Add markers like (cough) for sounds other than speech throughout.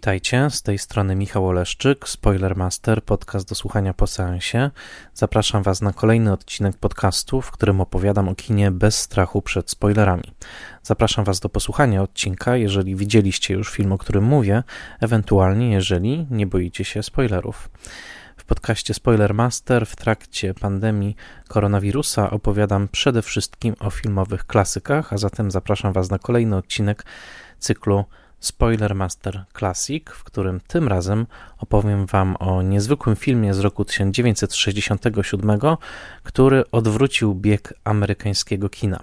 Witajcie, z tej strony Michał Oleszczyk, Spoilermaster, podcast do słuchania po seansie. Zapraszam Was na kolejny odcinek podcastu, w którym opowiadam o kinie bez strachu przed spoilerami. Zapraszam Was do posłuchania odcinka, jeżeli widzieliście już film, o którym mówię, ewentualnie jeżeli nie boicie się spoilerów. W podcaście Spoilermaster w trakcie pandemii koronawirusa opowiadam przede wszystkim o filmowych klasykach, a zatem zapraszam Was na kolejny odcinek cyklu Spoilermaster Classic, w którym tym razem opowiem Wam o niezwykłym filmie z roku 1967, który odwrócił bieg amerykańskiego kina.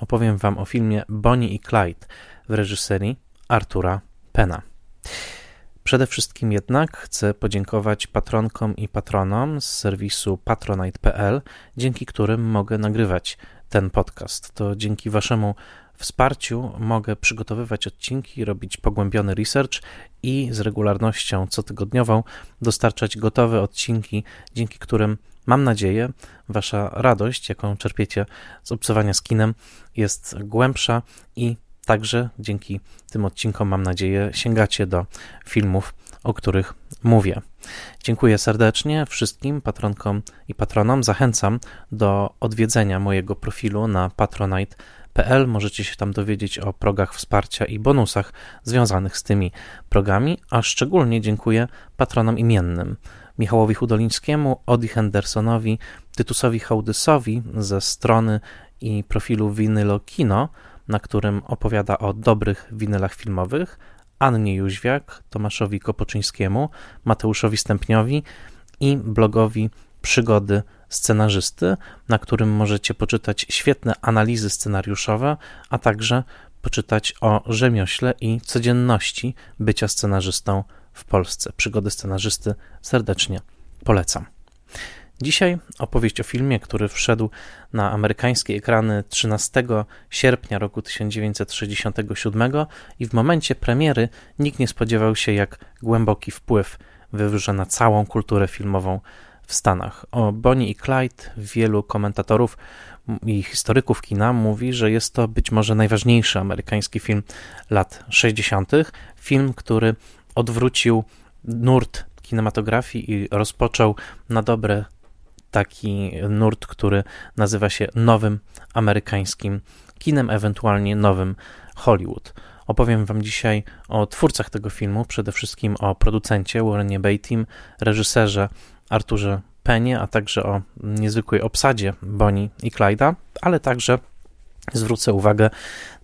Opowiem Wam o filmie Bonnie i Clyde w reżyserii Artura Pena. Przede wszystkim jednak chcę podziękować patronkom i patronom z serwisu patronite.pl, dzięki którym mogę nagrywać ten podcast. To dzięki Waszemu wsparciu mogę przygotowywać odcinki, robić pogłębiony research i z regularnością cotygodniową dostarczać gotowe odcinki, dzięki którym mam nadzieję Wasza radość, jaką czerpiecie z obcowania z kinem, jest głębsza i także dzięki tym odcinkom, mam nadzieję, sięgacie do filmów, o których mówię. Dziękuję serdecznie wszystkim patronkom i patronom. Zachęcam do odwiedzenia mojego profilu na Patronite PL. Możecie się tam dowiedzieć o progach wsparcia i bonusach związanych z tymi progami, a szczególnie dziękuję patronom imiennym. Michałowi Hudolińskiemu, Odi Hendersonowi, Tytusowi Hołdysowi ze strony i profilu Vinylo Kino, na którym opowiada o dobrych winylach filmowych, Annie Jóźwiak, Tomaszowi Kopoczyńskiemu, Mateuszowi Stępniowi i blogowi Przygody scenarzysty, na którym możecie poczytać świetne analizy scenariuszowe, a także poczytać o rzemiośle i codzienności bycia scenarzystą w Polsce. Przygody scenarzysty serdecznie polecam. Dzisiaj opowieść o filmie, który wszedł na amerykańskie ekrany 13 sierpnia roku 1967 i w momencie premiery nikt nie spodziewał się, jak głęboki wpływ wywrze na całą kulturę filmową w Stanach. O Bonnie i Clyde wielu komentatorów i historyków kina mówi, że jest to być może najważniejszy amerykański film lat 60. Film, który odwrócił nurt kinematografii i rozpoczął na dobre taki nurt, który nazywa się nowym amerykańskim kinem, ewentualnie nowym Hollywood. Opowiem Wam dzisiaj o twórcach tego filmu, przede wszystkim o producencie Warrenie Beattim, reżyserze Arturze Penie, a także o niezwykłej obsadzie Bonnie i Clyda, ale także zwrócę uwagę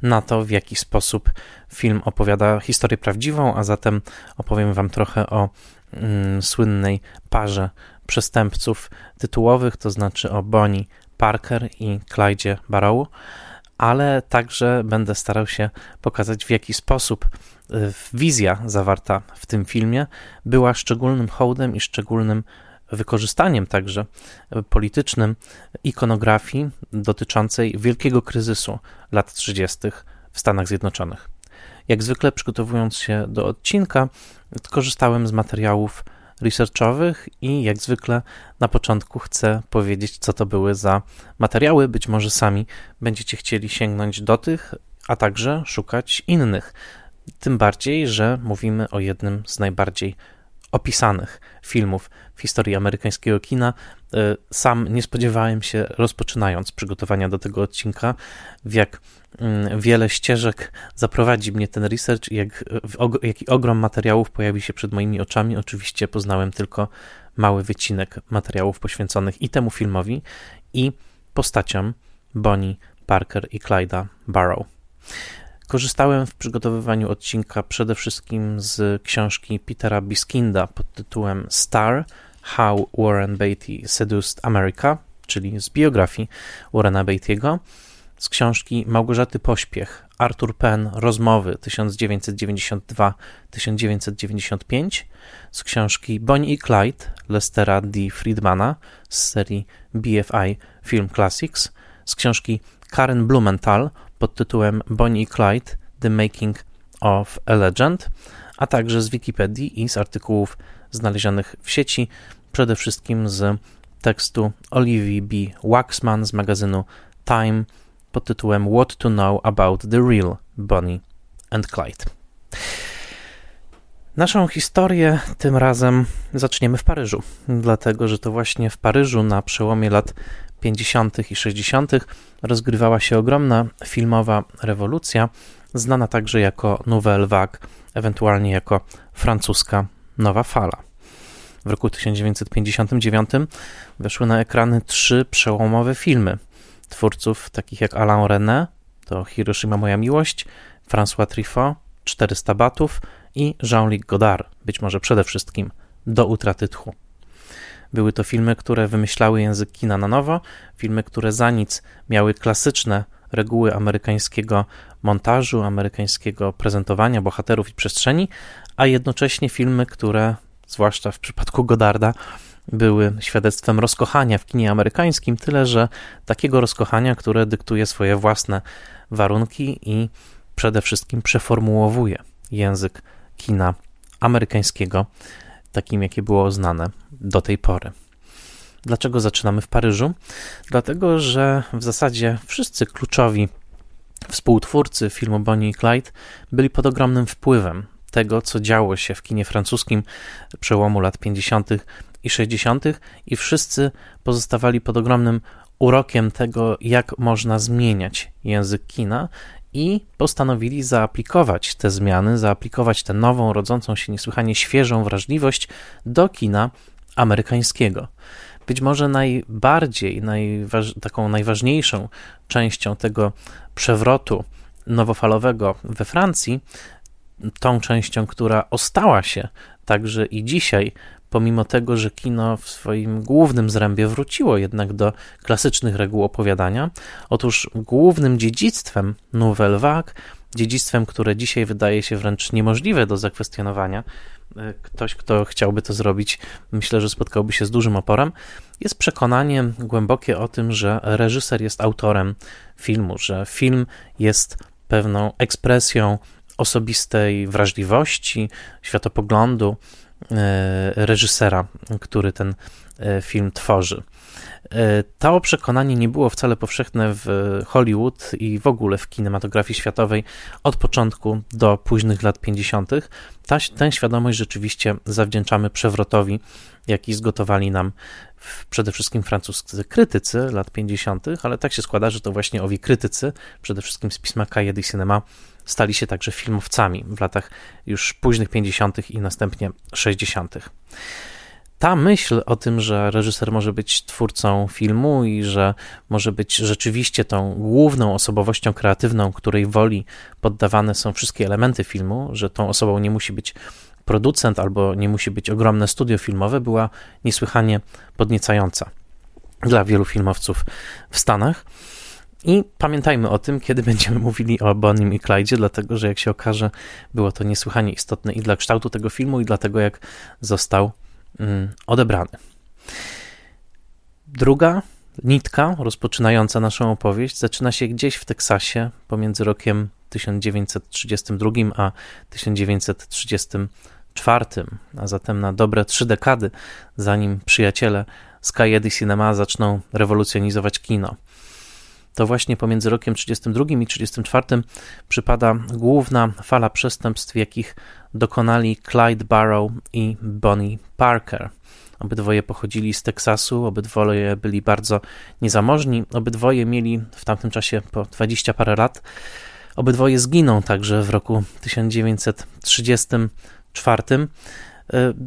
na to, w jaki sposób film opowiada historię prawdziwą, a zatem opowiem Wam trochę o mm, słynnej parze przestępców tytułowych, to znaczy o Bonnie Parker i Clyde Barrow, ale także będę starał się pokazać, w jaki sposób y, wizja zawarta w tym filmie była szczególnym hołdem i szczególnym wykorzystaniem także politycznym ikonografii dotyczącej wielkiego kryzysu lat 30. w Stanach Zjednoczonych. Jak zwykle, przygotowując się do odcinka, korzystałem z materiałów researchowych i jak zwykle na początku chcę powiedzieć, co to były za materiały. Być może sami będziecie chcieli sięgnąć do tych, a także szukać innych. Tym bardziej, że mówimy o jednym z najbardziej opisanych filmów w historii amerykańskiego kina. E, sam nie spodziewałem się, rozpoczynając przygotowania do tego odcinka, w jak mm, wiele ścieżek zaprowadzi mnie ten research i jak, jaki ogrom materiałów pojawi się przed moimi oczami. Oczywiście poznałem tylko mały wycinek materiałów poświęconych i temu filmowi, i postaciom Bonnie Parker i Clyda Barrow. Korzystałem w przygotowywaniu odcinka przede wszystkim z książki Petera Biskinda pod tytułem Star How Warren Beatty Seduced America, czyli z biografii Warrena Beatty'ego, z książki Małgorzaty Pośpiech, Arthur Penn, Rozmowy 1992-1995, z książki Bonnie i Clyde Lestera D. Friedmana z serii BFI Film Classics, z książki Karen Blumenthal pod tytułem Bonnie i Clyde The Making of a Legend, a także z Wikipedii i z artykułów znalezionych w sieci, przede wszystkim z tekstu Olivia B. Waxman z magazynu Time pod tytułem What to Know About the Real Bonnie and Clyde. Naszą historię tym razem zaczniemy w Paryżu, dlatego że to właśnie w Paryżu na przełomie lat 50. i 60. rozgrywała się ogromna filmowa rewolucja, znana także jako Nouvelle Vague, ewentualnie jako francuska Nowa Fala. W roku 1959 weszły na ekrany trzy przełomowe filmy twórców takich jak Alain René, to Hiroshima Moja Miłość, François Truffaut, 400 batów i Jean-Luc Godard, być może przede wszystkim Do utraty tchu. Były to filmy, które wymyślały język kina na nowo, filmy, które za nic miały klasyczne reguły amerykańskiego montażu, amerykańskiego prezentowania bohaterów i przestrzeni, a jednocześnie filmy, które, zwłaszcza w przypadku Godarda, były świadectwem rozkochania w kinie amerykańskim, tyle że takiego rozkochania, które dyktuje swoje własne warunki i przede wszystkim przeformułowuje język kina amerykańskiego, takim jakie było znane do tej pory. Dlaczego zaczynamy w Paryżu? Dlatego, że w zasadzie wszyscy kluczowi współtwórcy filmu Bonnie i Clyde byli pod ogromnym wpływem tego, co działo się w kinie francuskim przełomu lat 50. i 60., i wszyscy pozostawali pod ogromnym urokiem tego, jak można zmieniać język kina i postanowili zaaplikować te zmiany, zaaplikować tę nową, rodzącą się niesłychanie świeżą wrażliwość do kina amerykańskiego. Być może najbardziej, najważ, taką najważniejszą częścią tego przewrotu nowofalowego we Francji, tą częścią, która ostała się także i dzisiaj pomimo tego, że kino w swoim głównym zrębie wróciło jednak do klasycznych reguł opowiadania. Otóż głównym dziedzictwem Nouvelle Vague, dziedzictwem, które dzisiaj wydaje się wręcz niemożliwe do zakwestionowania, e, ktoś, kto chciałby to zrobić, myślę, że spotkałby się z dużym oporem, jest przekonanie głębokie o tym, że reżyser jest autorem filmu, że film jest pewną ekspresją osobistej wrażliwości, światopoglądu, E, reżysera, który ten e, film tworzy. E, to przekonanie nie było wcale powszechne w Hollywood i w ogóle w kinematografii światowej od początku do późnych lat 50. Ta, tę świadomość rzeczywiście zawdzięczamy przewrotowi, jaki zgotowali nam przede wszystkim francuscy krytycy lat 50., ale tak się składa, że to właśnie owi krytycy, przede wszystkim z pisma Cahiers du Cinema, stali się także filmowcami w latach już późnych 50. i następnie 60. Ta myśl o tym, że reżyser może być twórcą filmu i że może być rzeczywiście tą główną osobowością kreatywną, której woli poddawane są wszystkie elementy filmu, że tą osobą nie musi być producent albo nie musi być ogromne studio filmowe, była niesłychanie podniecająca dla wielu filmowców w Stanach. I pamiętajmy o tym, kiedy będziemy mówili o Bonnie i Clyde, dlatego że jak się okaże, było to niesłychanie istotne i dla kształtu tego filmu, i dla tego, jak został mm, odebrany. Druga nitka rozpoczynająca naszą opowieść zaczyna się gdzieś w Teksasie pomiędzy rokiem 1932 a 1934, a zatem na dobre trzy dekady, zanim przyjaciele Cahiers Cinema zaczną rewolucjonizować kino to właśnie pomiędzy rokiem 32 i 34 przypada główna fala przestępstw, jakich dokonali Clyde Barrow i Bonnie Parker. Obydwoje pochodzili z Teksasu, obydwoje byli bardzo niezamożni, obydwoje mieli w tamtym czasie po 20 parę lat. Obydwoje zginą także w roku 1934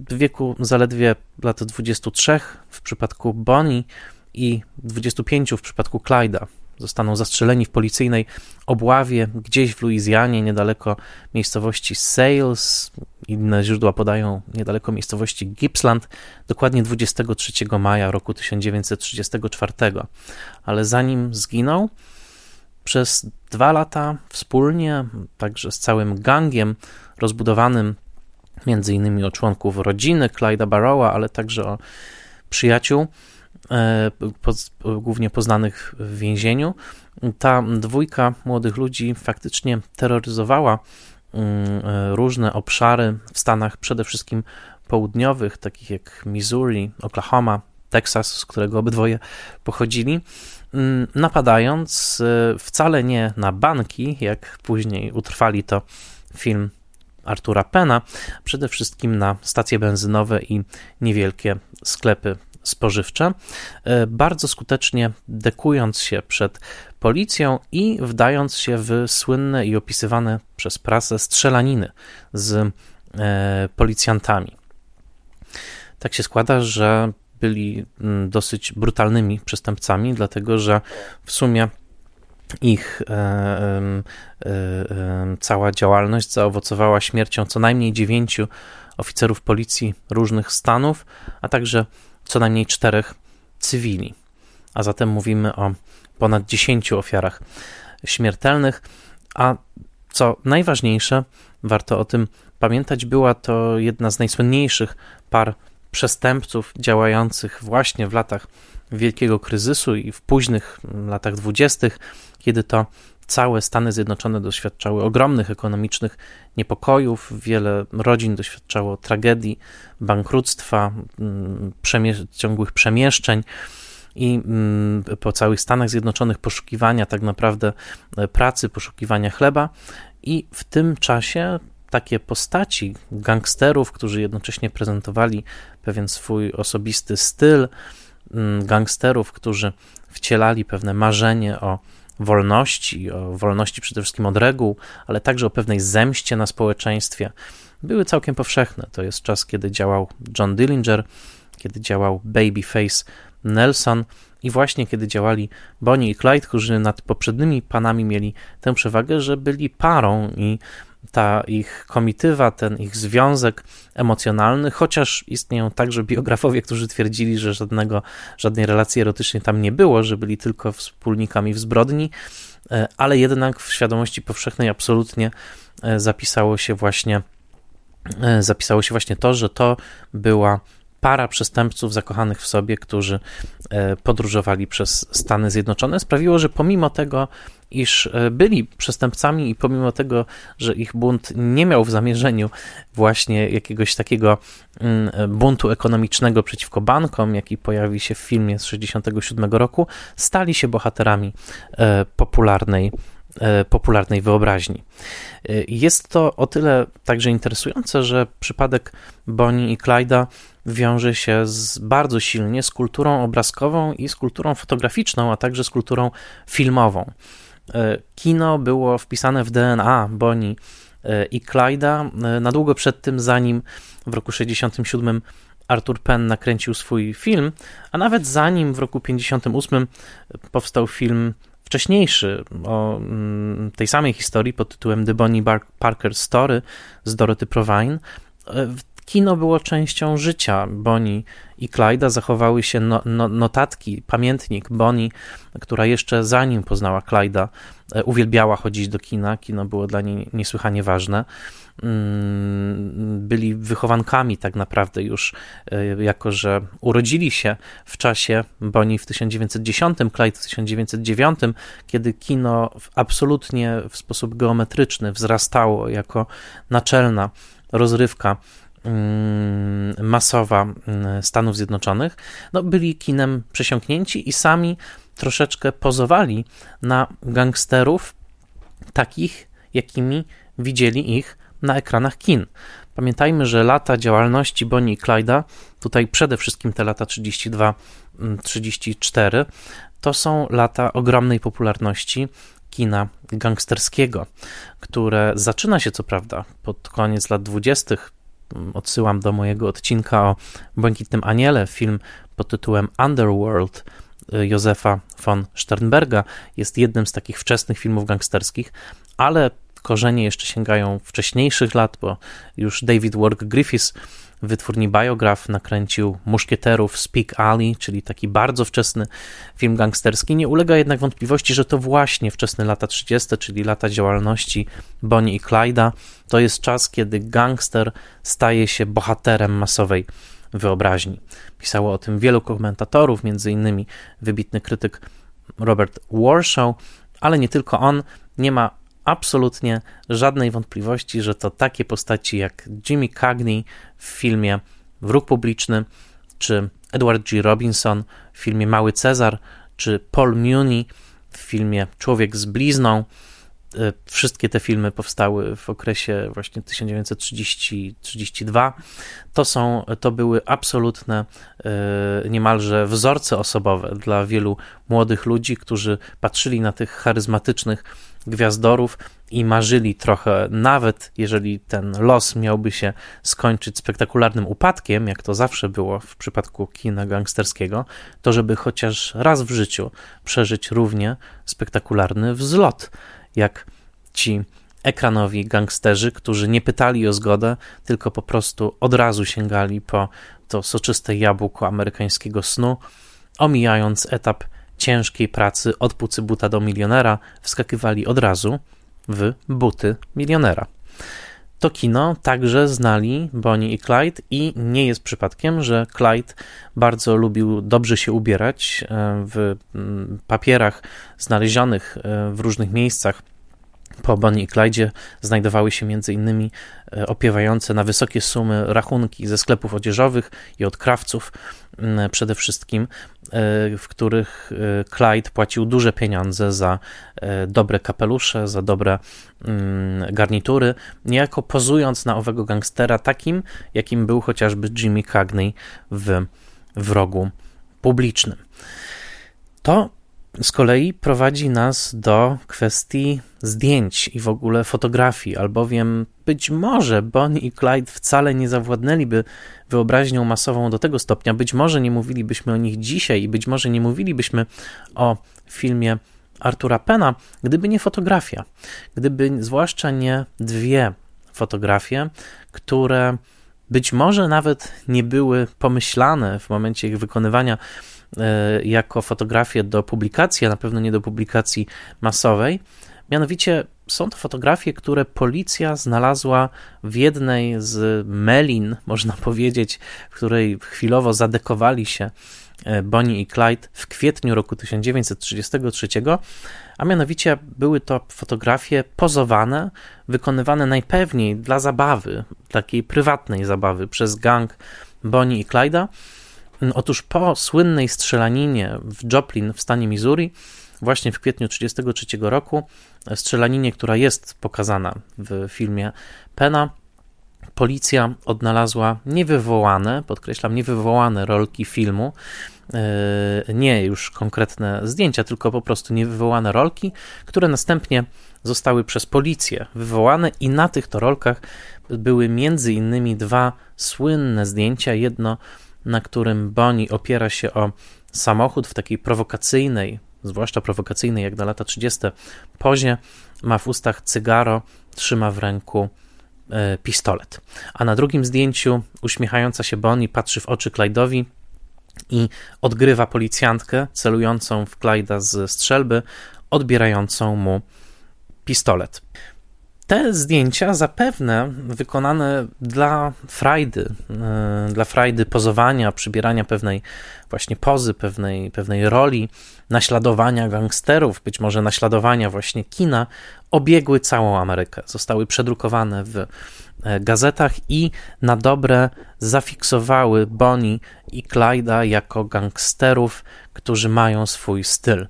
w wieku zaledwie lat 23 w przypadku Bonnie i 25 w przypadku Clyda zostaną zastrzeleni w policyjnej obławie gdzieś w Luizjanie, niedaleko miejscowości Sales. Inne źródła podają niedaleko miejscowości Gippsland, dokładnie 23 maja roku 1934. Ale zanim zginął, przez dwa lata wspólnie, także z całym gangiem rozbudowanym między innymi o członków rodziny Clyda Barrowa, ale także o przyjaciół, E, głównie poznanych w więzieniu. Ta dwójka młodych ludzi faktycznie terroryzowała mm, e, różne obszary w Stanach, przede wszystkim południowych, takich jak Missouri, Oklahoma, Teksas, z którego obydwoje pochodzili, mm, napadając e, wcale nie na banki, jak później utrwali to film Artura Pena, przede wszystkim na stacje benzynowe i niewielkie sklepy spożywcze, e, bardzo skutecznie dekując się przed policją i wdając się w słynne i opisywane przez prasę strzelaniny z e, policjantami. Tak się składa, że byli mm, dosyć brutalnymi przestępcami, dlatego że w sumie ich e, e, e, cała działalność zaowocowała śmiercią co najmniej dziewięciu oficerów policji różnych stanów, a także co najmniej czterech cywili. A zatem mówimy o ponad dziesięciu ofiarach śmiertelnych, a co najważniejsze, warto o tym pamiętać, była to jedna z najsłynniejszych par przestępców działających właśnie w latach wielkiego kryzysu i w późnych latach dwudziestych, kiedy to całe Stany Zjednoczone doświadczały ogromnych ekonomicznych niepokojów, wiele rodzin doświadczało tragedii, bankructwa, mm, przemie ciągłych przemieszczeń i mm, po całych Stanach Zjednoczonych poszukiwania tak naprawdę e, pracy, poszukiwania chleba. I w tym czasie takie postaci gangsterów, którzy jednocześnie prezentowali pewien swój osobisty styl, mm, gangsterów, którzy wcielali pewne marzenie o wolności, o wolności przede wszystkim od reguł, ale także o pewnej zemście na społeczeństwie, były całkiem powszechne. To jest czas, kiedy działał John Dillinger, kiedy działał Babyface Nelson i właśnie kiedy działali Bonnie i Clyde, którzy nad poprzednimi panami mieli tę przewagę, że byli parą i ta ich komitywa, ten ich związek emocjonalny, chociaż istnieją także biografowie, którzy twierdzili, że żadnego, żadnej relacji erotycznej tam nie było, że byli tylko wspólnikami w zbrodni, e, ale jednak w świadomości powszechnej absolutnie e, zapisało się właśnie e, zapisało się właśnie to, że to była para przestępców zakochanych w sobie, którzy e, podróżowali przez Stany Zjednoczone, sprawiło, że pomimo tego, iż e, byli przestępcami i pomimo tego, że ich bunt nie miał w zamierzeniu właśnie jakiegoś takiego mm, buntu ekonomicznego przeciwko bankom, jaki pojawi się w filmie z 1967 roku, stali się bohaterami e, popularnej popularnej wyobraźni. Jest to o tyle także interesujące, że przypadek Bonnie i Clyda wiąże się z, bardzo silnie z kulturą obrazkową i z kulturą fotograficzną, a także z kulturą filmową. E, kino było wpisane w DNA Bonnie e, i Clyda e, na długo przed tym, zanim w roku 67 Arthur Penn nakręcił swój film, a nawet zanim w roku 58 powstał film wcześniejszy o mm, tej samej historii pod tytułem The Bonnie Parker Story z Dorothy Provine. Kino było częścią życia Bonnie i Clyda. Zachowały się no, no, notatki, pamiętnik Bonnie, która jeszcze zanim poznała Clyda, e, uwielbiała chodzić do kina. Kino było dla niej niesłychanie ważne. Mm, byli wychowankami tak naprawdę już, e, jako że urodzili się w czasie Bonnie w 1910, Clyde w 1909, kiedy kino absolutnie w sposób geometryczny wzrastało jako naczelna rozrywka masowa mm, Stanów Zjednoczonych, no byli kinem przesiąknięci i sami troszeczkę pozowali na gangsterów takich, jakimi widzieli ich na ekranach kin. Pamiętajmy, że lata działalności Bonnie i Clyda, tutaj przede wszystkim te lata 32-34, mm, to są lata ogromnej popularności kina gangsterskiego, które zaczyna się co prawda pod koniec lat 20 odsyłam do mojego odcinka o Błękitnym Aniele, film pod tytułem Underworld y, Józefa von Sternberga. Jest jednym z takich wczesnych filmów gangsterskich, ale korzenie jeszcze sięgają wcześniejszych lat, bo już David Wark Griffiths wytwórni Biograph nakręcił Muszkieterów Speak Alley, czyli taki bardzo wczesny film gangsterski. Nie ulega jednak wątpliwości, że to właśnie wczesne lata 30., czyli lata działalności Bonnie i Clyda, to jest czas, kiedy gangster staje się bohaterem masowej wyobraźni. Pisało o tym wielu komentatorów, innymi wybitny krytyk Robert Warshaw, ale nie tylko on. Nie ma absolutnie żadnej wątpliwości, że to takie postaci jak Jimmy Cagney w filmie Wróg Publiczny, czy Edward G. Robinson w filmie Mały Cezar, czy Paul Muni w filmie Człowiek z blizną, wszystkie te filmy powstały w okresie właśnie 1930-32. To są, to były absolutne niemalże wzorce osobowe dla wielu młodych ludzi, którzy patrzyli na tych charyzmatycznych gwiazdorów i marzyli trochę, nawet jeżeli ten los miałby się skończyć spektakularnym upadkiem, jak to zawsze było w przypadku kina gangsterskiego, to żeby chociaż raz w życiu przeżyć równie spektakularny wzlot, jak ci ekranowi gangsterzy, którzy nie pytali o zgodę, tylko po prostu od razu sięgali po to soczyste jabłko amerykańskiego snu, omijając etap ciężkiej pracy od buta do milionera wskakiwali od razu w buty milionera. To kino także znali Bonnie i Clyde i nie jest przypadkiem, że Clyde bardzo lubił dobrze się ubierać e, w mm, papierach znalezionych e, w różnych miejscach po Bonnie i Clyde znajdowały się m.in. E, opiewające na wysokie sumy rachunki ze sklepów odzieżowych i od krawców, przede wszystkim, e, w których e, Clyde płacił duże pieniądze za dobre kapelusze, za dobre garnitury, niejako pozując na owego gangstera takim, jakim był chociażby Jimmy Cagney w wrogu publicznym. To z kolei prowadzi nas do kwestii zdjęć i w ogóle fotografii, albowiem być może Bonnie i Clyde wcale nie zawładnęliby wyobraźnią masową do tego stopnia, być może nie mówilibyśmy o nich dzisiaj i być może nie mówilibyśmy o filmie Artura Pena, gdyby nie fotografia, gdyby zwłaszcza nie dwie fotografie, które być może nawet nie były pomyślane w momencie ich wykonywania jako fotografię do publikacji, a na pewno nie do publikacji masowej. Mianowicie są to fotografie, które policja znalazła w jednej z melin, można (laughs) powiedzieć, w której chwilowo zadekowali się e, Bonnie i Clyde w kwietniu roku 1933, a mianowicie były to fotografie pozowane, wykonywane najpewniej dla zabawy, takiej prywatnej zabawy przez gang Bonnie i Clyde'a Otóż po słynnej strzelaninie w Joplin w stanie Missouri, właśnie w kwietniu 1933 roku, strzelaninie, która jest pokazana w filmie Pena, policja odnalazła niewywołane, podkreślam, niewywołane rolki filmu, e, nie już konkretne zdjęcia, tylko po prostu niewywołane rolki, które następnie zostały przez policję wywołane i na tych to rolkach były między innymi dwa słynne zdjęcia, jedno na którym Bonnie opiera się o samochód w takiej prowokacyjnej, zwłaszcza prowokacyjnej jak na lata 30. pozie, ma w ustach cygaro, trzyma w ręku e, pistolet. A na drugim zdjęciu uśmiechająca się Bonnie patrzy w oczy Clyde'owi i odgrywa policjantkę celującą w Clyde'a z strzelby, odbierającą mu pistolet. Te zdjęcia zapewne wykonane dla frajdy, e, dla frajdy pozowania, przybierania pewnej właśnie pozy, pewnej, pewnej roli, naśladowania gangsterów, być może naśladowania właśnie kina, obiegły całą Amerykę. Zostały przedrukowane w e, gazetach i na dobre zafiksowały Bonnie i Clyda jako gangsterów, którzy mają swój styl.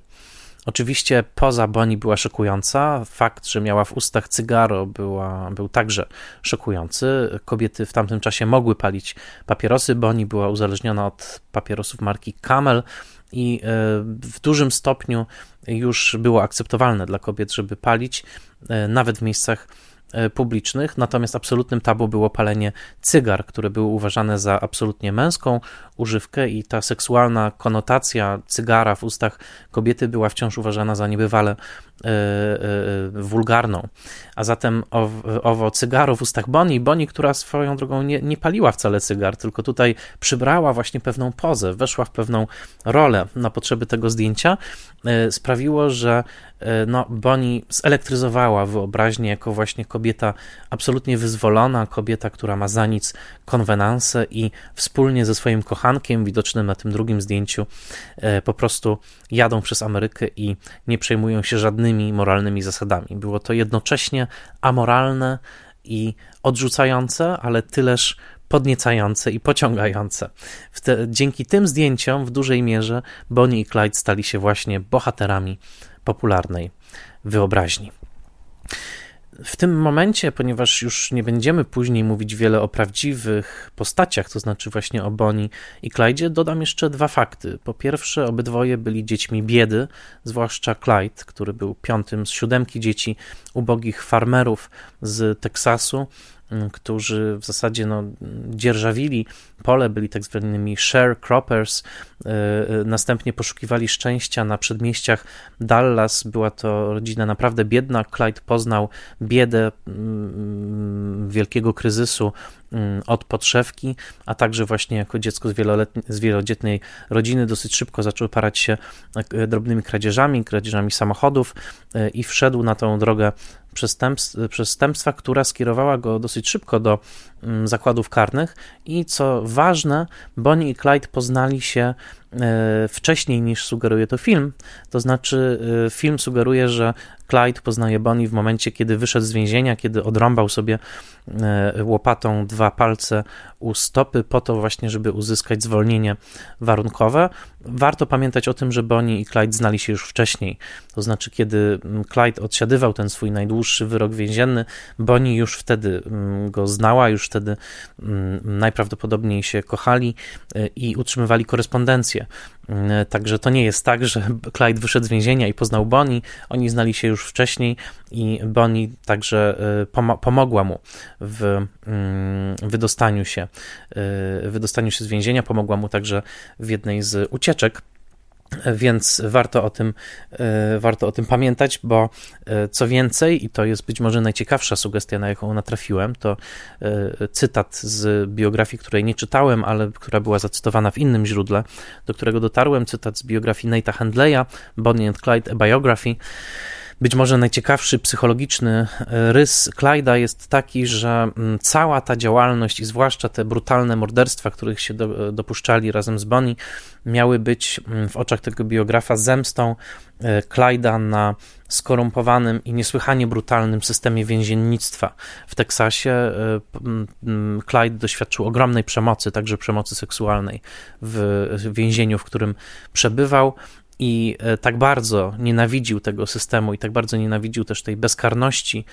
Oczywiście poza Bonnie była szokująca. Fakt, że miała w ustach cygaro była, był także szokujący. Kobiety w tamtym czasie mogły palić papierosy. Bonnie była uzależniona od papierosów marki Camel i e, w dużym stopniu już było akceptowalne dla kobiet, żeby palić, e, nawet w miejscach E, publicznych, natomiast absolutnym tabu było palenie cygar, które były uważane za absolutnie męską używkę i ta seksualna konotacja cygara w ustach kobiety była wciąż uważana za niebywale E, e, wulgarną. A zatem owo cygaro w ustach Boni, Boni, która swoją drogą nie, nie paliła wcale cygar, tylko tutaj przybrała właśnie pewną pozę, weszła w pewną rolę na potrzeby tego zdjęcia, e, sprawiło, że no, Boni zelektryzowała wyobraźnię jako właśnie kobieta absolutnie wyzwolona, kobieta, która ma za nic konwenanse i wspólnie ze swoim kochankiem, widocznym na tym drugim zdjęciu, po prostu jadą przez Amerykę i nie przejmują się żadnymi moralnymi zasadami. Było to jednocześnie amoralne i odrzucające, ale tyleż podniecające i pociągające. Te, dzięki tym zdjęciom w dużej mierze Bonnie i Clyde stali się właśnie bohaterami popularnej wyobraźni. W tym momencie, ponieważ już nie będziemy później mówić wiele o prawdziwych postaciach, to znaczy właśnie o Bonnie i Clyde, dodam jeszcze dwa fakty. Po pierwsze, obydwoje byli dziećmi biedy, zwłaszcza Clyde, który był piątym z siódemki dzieci ubogich farmerów z Teksasu którzy w zasadzie no, dzierżawili pole, byli tak zwanymi sharecroppers, e, e, następnie poszukiwali szczęścia na przedmieściach Dallas. Była to rodzina naprawdę biedna. Clyde poznał biedę mm, wielkiego kryzysu mm, od podszewki, a także właśnie jako dziecko z, z wielodzietnej rodziny dosyć szybko zaczął parać się e, drobnymi kradzieżami, kradzieżami samochodów i wszedł na tą drogę przestępstwa, która skierowała go dosyć szybko do zakładów karnych. I co ważne, Bonnie i Clyde poznali się wcześniej niż sugeruje to film. To znaczy, e, film sugeruje, że Clyde poznaje Bonnie w momencie, kiedy wyszedł z więzienia, kiedy odrąbał sobie e, łopatą dwa palce u stopy, po to właśnie, żeby uzyskać zwolnienie warunkowe. Warto pamiętać o tym, że Bonnie i Clyde znali się już wcześniej. To znaczy, kiedy mm, Clyde odsiadywał ten swój najdłuższy wyrok więzienny, Bonnie już wtedy mm, go znała, już wtedy mm, najprawdopodobniej się kochali i utrzymywali korespondencję. Także to nie jest tak, że Clyde wyszedł z więzienia i poznał Bonnie. Oni znali się już wcześniej i Bonnie także y, pomogła mu w mm, wydostaniu się, y, wydostaniu się z więzienia, pomogła mu także w jednej z ucieczek. Więc warto o tym, e, warto o tym pamiętać, bo e, co więcej, i to jest być może najciekawsza sugestia, na jaką natrafiłem, to e, cytat z biografii, której nie czytałem, ale która była zacytowana w innym źródle, do którego dotarłem, cytat z biografii Nate'a Handleya, Bonnie and Clyde, a Biography. Być może najciekawszy psychologiczny e, rys Clyda jest taki, że mm, cała ta działalność i zwłaszcza te brutalne morderstwa, których się do, dopuszczali razem z Bonnie, miały być mm, w oczach tego biografa zemstą e, Clyda na skorumpowanym i niesłychanie brutalnym systemie więziennictwa w Teksasie. E, Clyde doświadczył ogromnej przemocy, także przemocy seksualnej w więzieniu, w którym przebywał i e, tak bardzo nienawidził tego systemu i tak bardzo nienawidził też tej bezkarności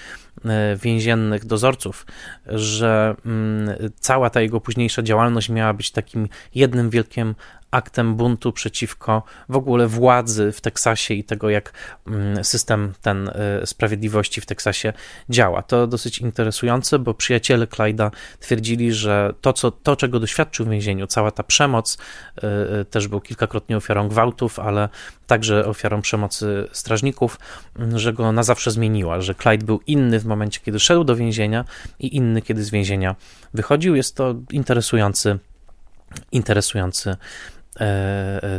e, więziennych dozorców, że mm, cała ta jego późniejsza działalność miała być takim jednym wielkim aktem buntu przeciwko w ogóle władzy w Teksasie i tego, jak mm, system ten e, sprawiedliwości w Teksasie działa. To dosyć interesujące, bo przyjaciele Clyda twierdzili, że to, co, to czego doświadczył w więzieniu, cała ta przemoc, e, e, też był kilkakrotnie ofiarą gwałtów, ale także ofiarą przemocy strażników, że go na zawsze zmieniła, że Clyde był inny w momencie, kiedy szedł do więzienia i inny, kiedy z więzienia wychodził. Jest to interesujący interesujący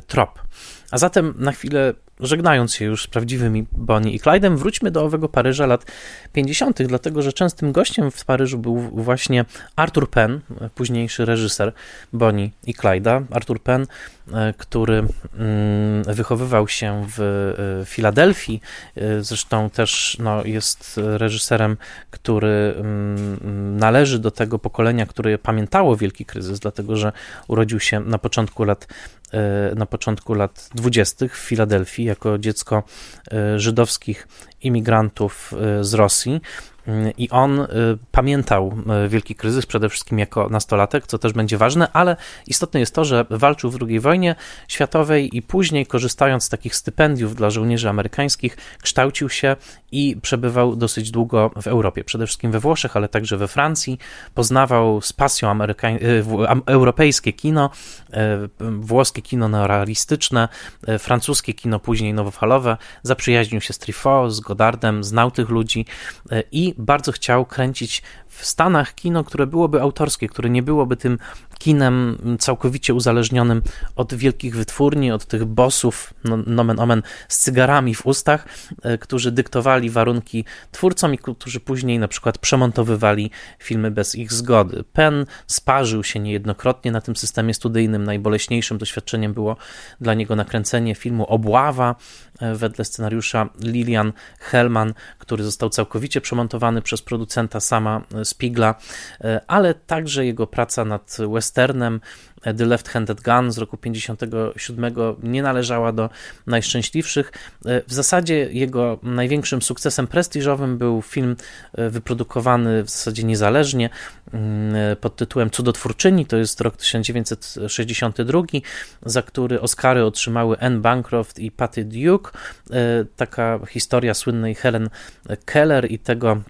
trop. A zatem na chwilę żegnając się już z prawdziwymi Bonnie i Clyde'em, wróćmy do owego Paryża lat 50., dlatego że częstym gościem w Paryżu był właśnie Arthur Penn, późniejszy reżyser Bonnie i Clyde'a. Arthur Penn, e, który mm, wychowywał się w e, Filadelfii, e, zresztą też no, jest reżyserem, który mm, należy do tego pokolenia, które pamiętało wielki kryzys, dlatego że urodził się na początku lat na początku lat 20. w Filadelfii jako dziecko e, żydowskich imigrantów e, z Rosji. I on y, pamiętał y, wielki kryzys, przede wszystkim jako nastolatek, co też będzie ważne, ale istotne jest to, że walczył w II wojnie światowej i później, korzystając z takich stypendiów dla żołnierzy amerykańskich, kształcił się i przebywał dosyć długo w Europie, przede wszystkim we Włoszech, ale także we Francji. Poznawał z pasją amerykań... Y, europejskie kino, włoskie kino neorealistyczne, francuskie kino później nowofalowe. Zaprzyjaźnił się z Truffaut, z Znał tych ludzi i bardzo chciał kręcić w Stanach kino, które byłoby autorskie, które nie byłoby tym kinem całkowicie uzależnionym od wielkich wytwórni, od tych bossów, no, nomen omen, z cygarami w ustach, e, którzy dyktowali warunki twórcom i którzy później na przykład przemontowywali filmy bez ich zgody. Penn sparzył się niejednokrotnie na tym systemie studyjnym. Najboleśniejszym doświadczeniem było dla niego nakręcenie filmu Obława e, wedle scenariusza Lilian Hellman, który został całkowicie przemontowany przez producenta sama Spigla, e, ale także jego praca nad westernem The Left-Handed Gun z roku 57 nie należała do najszczęśliwszych. W zasadzie jego największym sukcesem prestiżowym był film wyprodukowany w zasadzie niezależnie mm, pod tytułem Cudotwórczyni, to jest rok 1962, za który Oscary otrzymały Anne Bancroft i Patty Duke. Taka historia słynnej Helen Keller i tego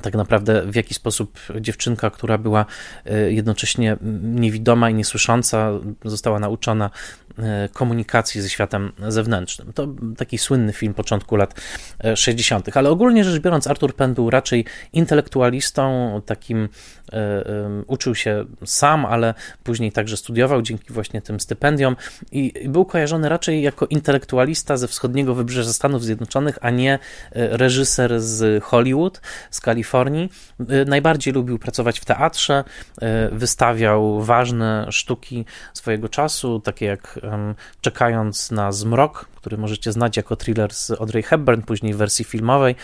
tak naprawdę w jaki sposób dziewczynka, która była e, jednocześnie niewidoma i niesłysząca, została nauczona E, komunikacji ze światem zewnętrznym. To taki słynny film początku lat 60., e, ale ogólnie rzecz biorąc, Arthur Penn był raczej intelektualistą, takim uczył się sam, ale później także studiował dzięki właśnie tym stypendiom i był kojarzony raczej jako intelektualista ze wschodniego wybrzeża Stanów Zjednoczonych, a nie reżyser z Hollywood, z Kalifornii. Najbardziej lubił pracować w teatrze, wystawiał ważne sztuki swojego czasu, takie jak czekając na zmrok, który możecie znać jako thriller z Audrey Hepburn, później w wersji filmowej,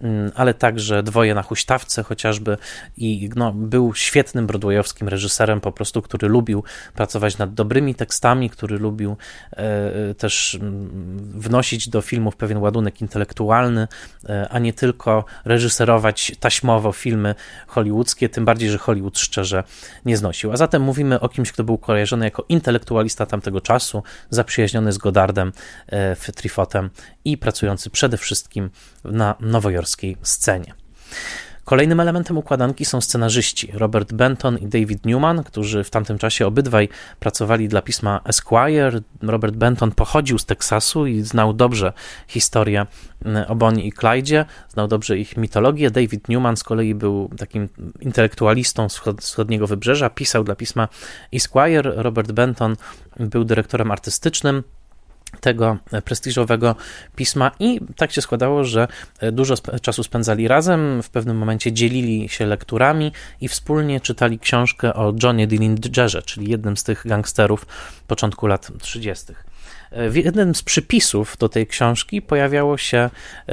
mm, ale także Dwoje na huśtawce chociażby i no, był świetnym broadwayowskim reżyserem po prostu, który lubił pracować nad dobrymi tekstami, który lubił e, też mm, wnosić do filmów pewien ładunek intelektualny, e, a nie tylko reżyserować taśmowo filmy hollywoodzkie, tym bardziej, że Hollywood szczerze nie znosił. A zatem mówimy o kimś, kto był kojarzony jako intelektualista tamtego czasu, zaprzyjaźniony z Godardem e, Trifotem i pracujący przede wszystkim na nowojorskiej scenie. Kolejnym elementem układanki są scenarzyści Robert Benton i David Newman, którzy w tamtym czasie obydwaj pracowali dla pisma Esquire. Robert Benton pochodził z Teksasu i znał dobrze historię mm, o Bonnie i Clyde, znał dobrze ich mitologię. David Newman z kolei był takim intelektualistą z wschodniego wybrzeża, pisał dla pisma Esquire. Robert Benton był dyrektorem artystycznym tego prestiżowego pisma i tak się składało, że dużo czasu spędzali razem, w pewnym momencie dzielili się lekturami i wspólnie czytali książkę o Johnie Dillingerze, czyli jednym z tych gangsterów początku lat 30. W jednym z przypisów do tej książki pojawiało się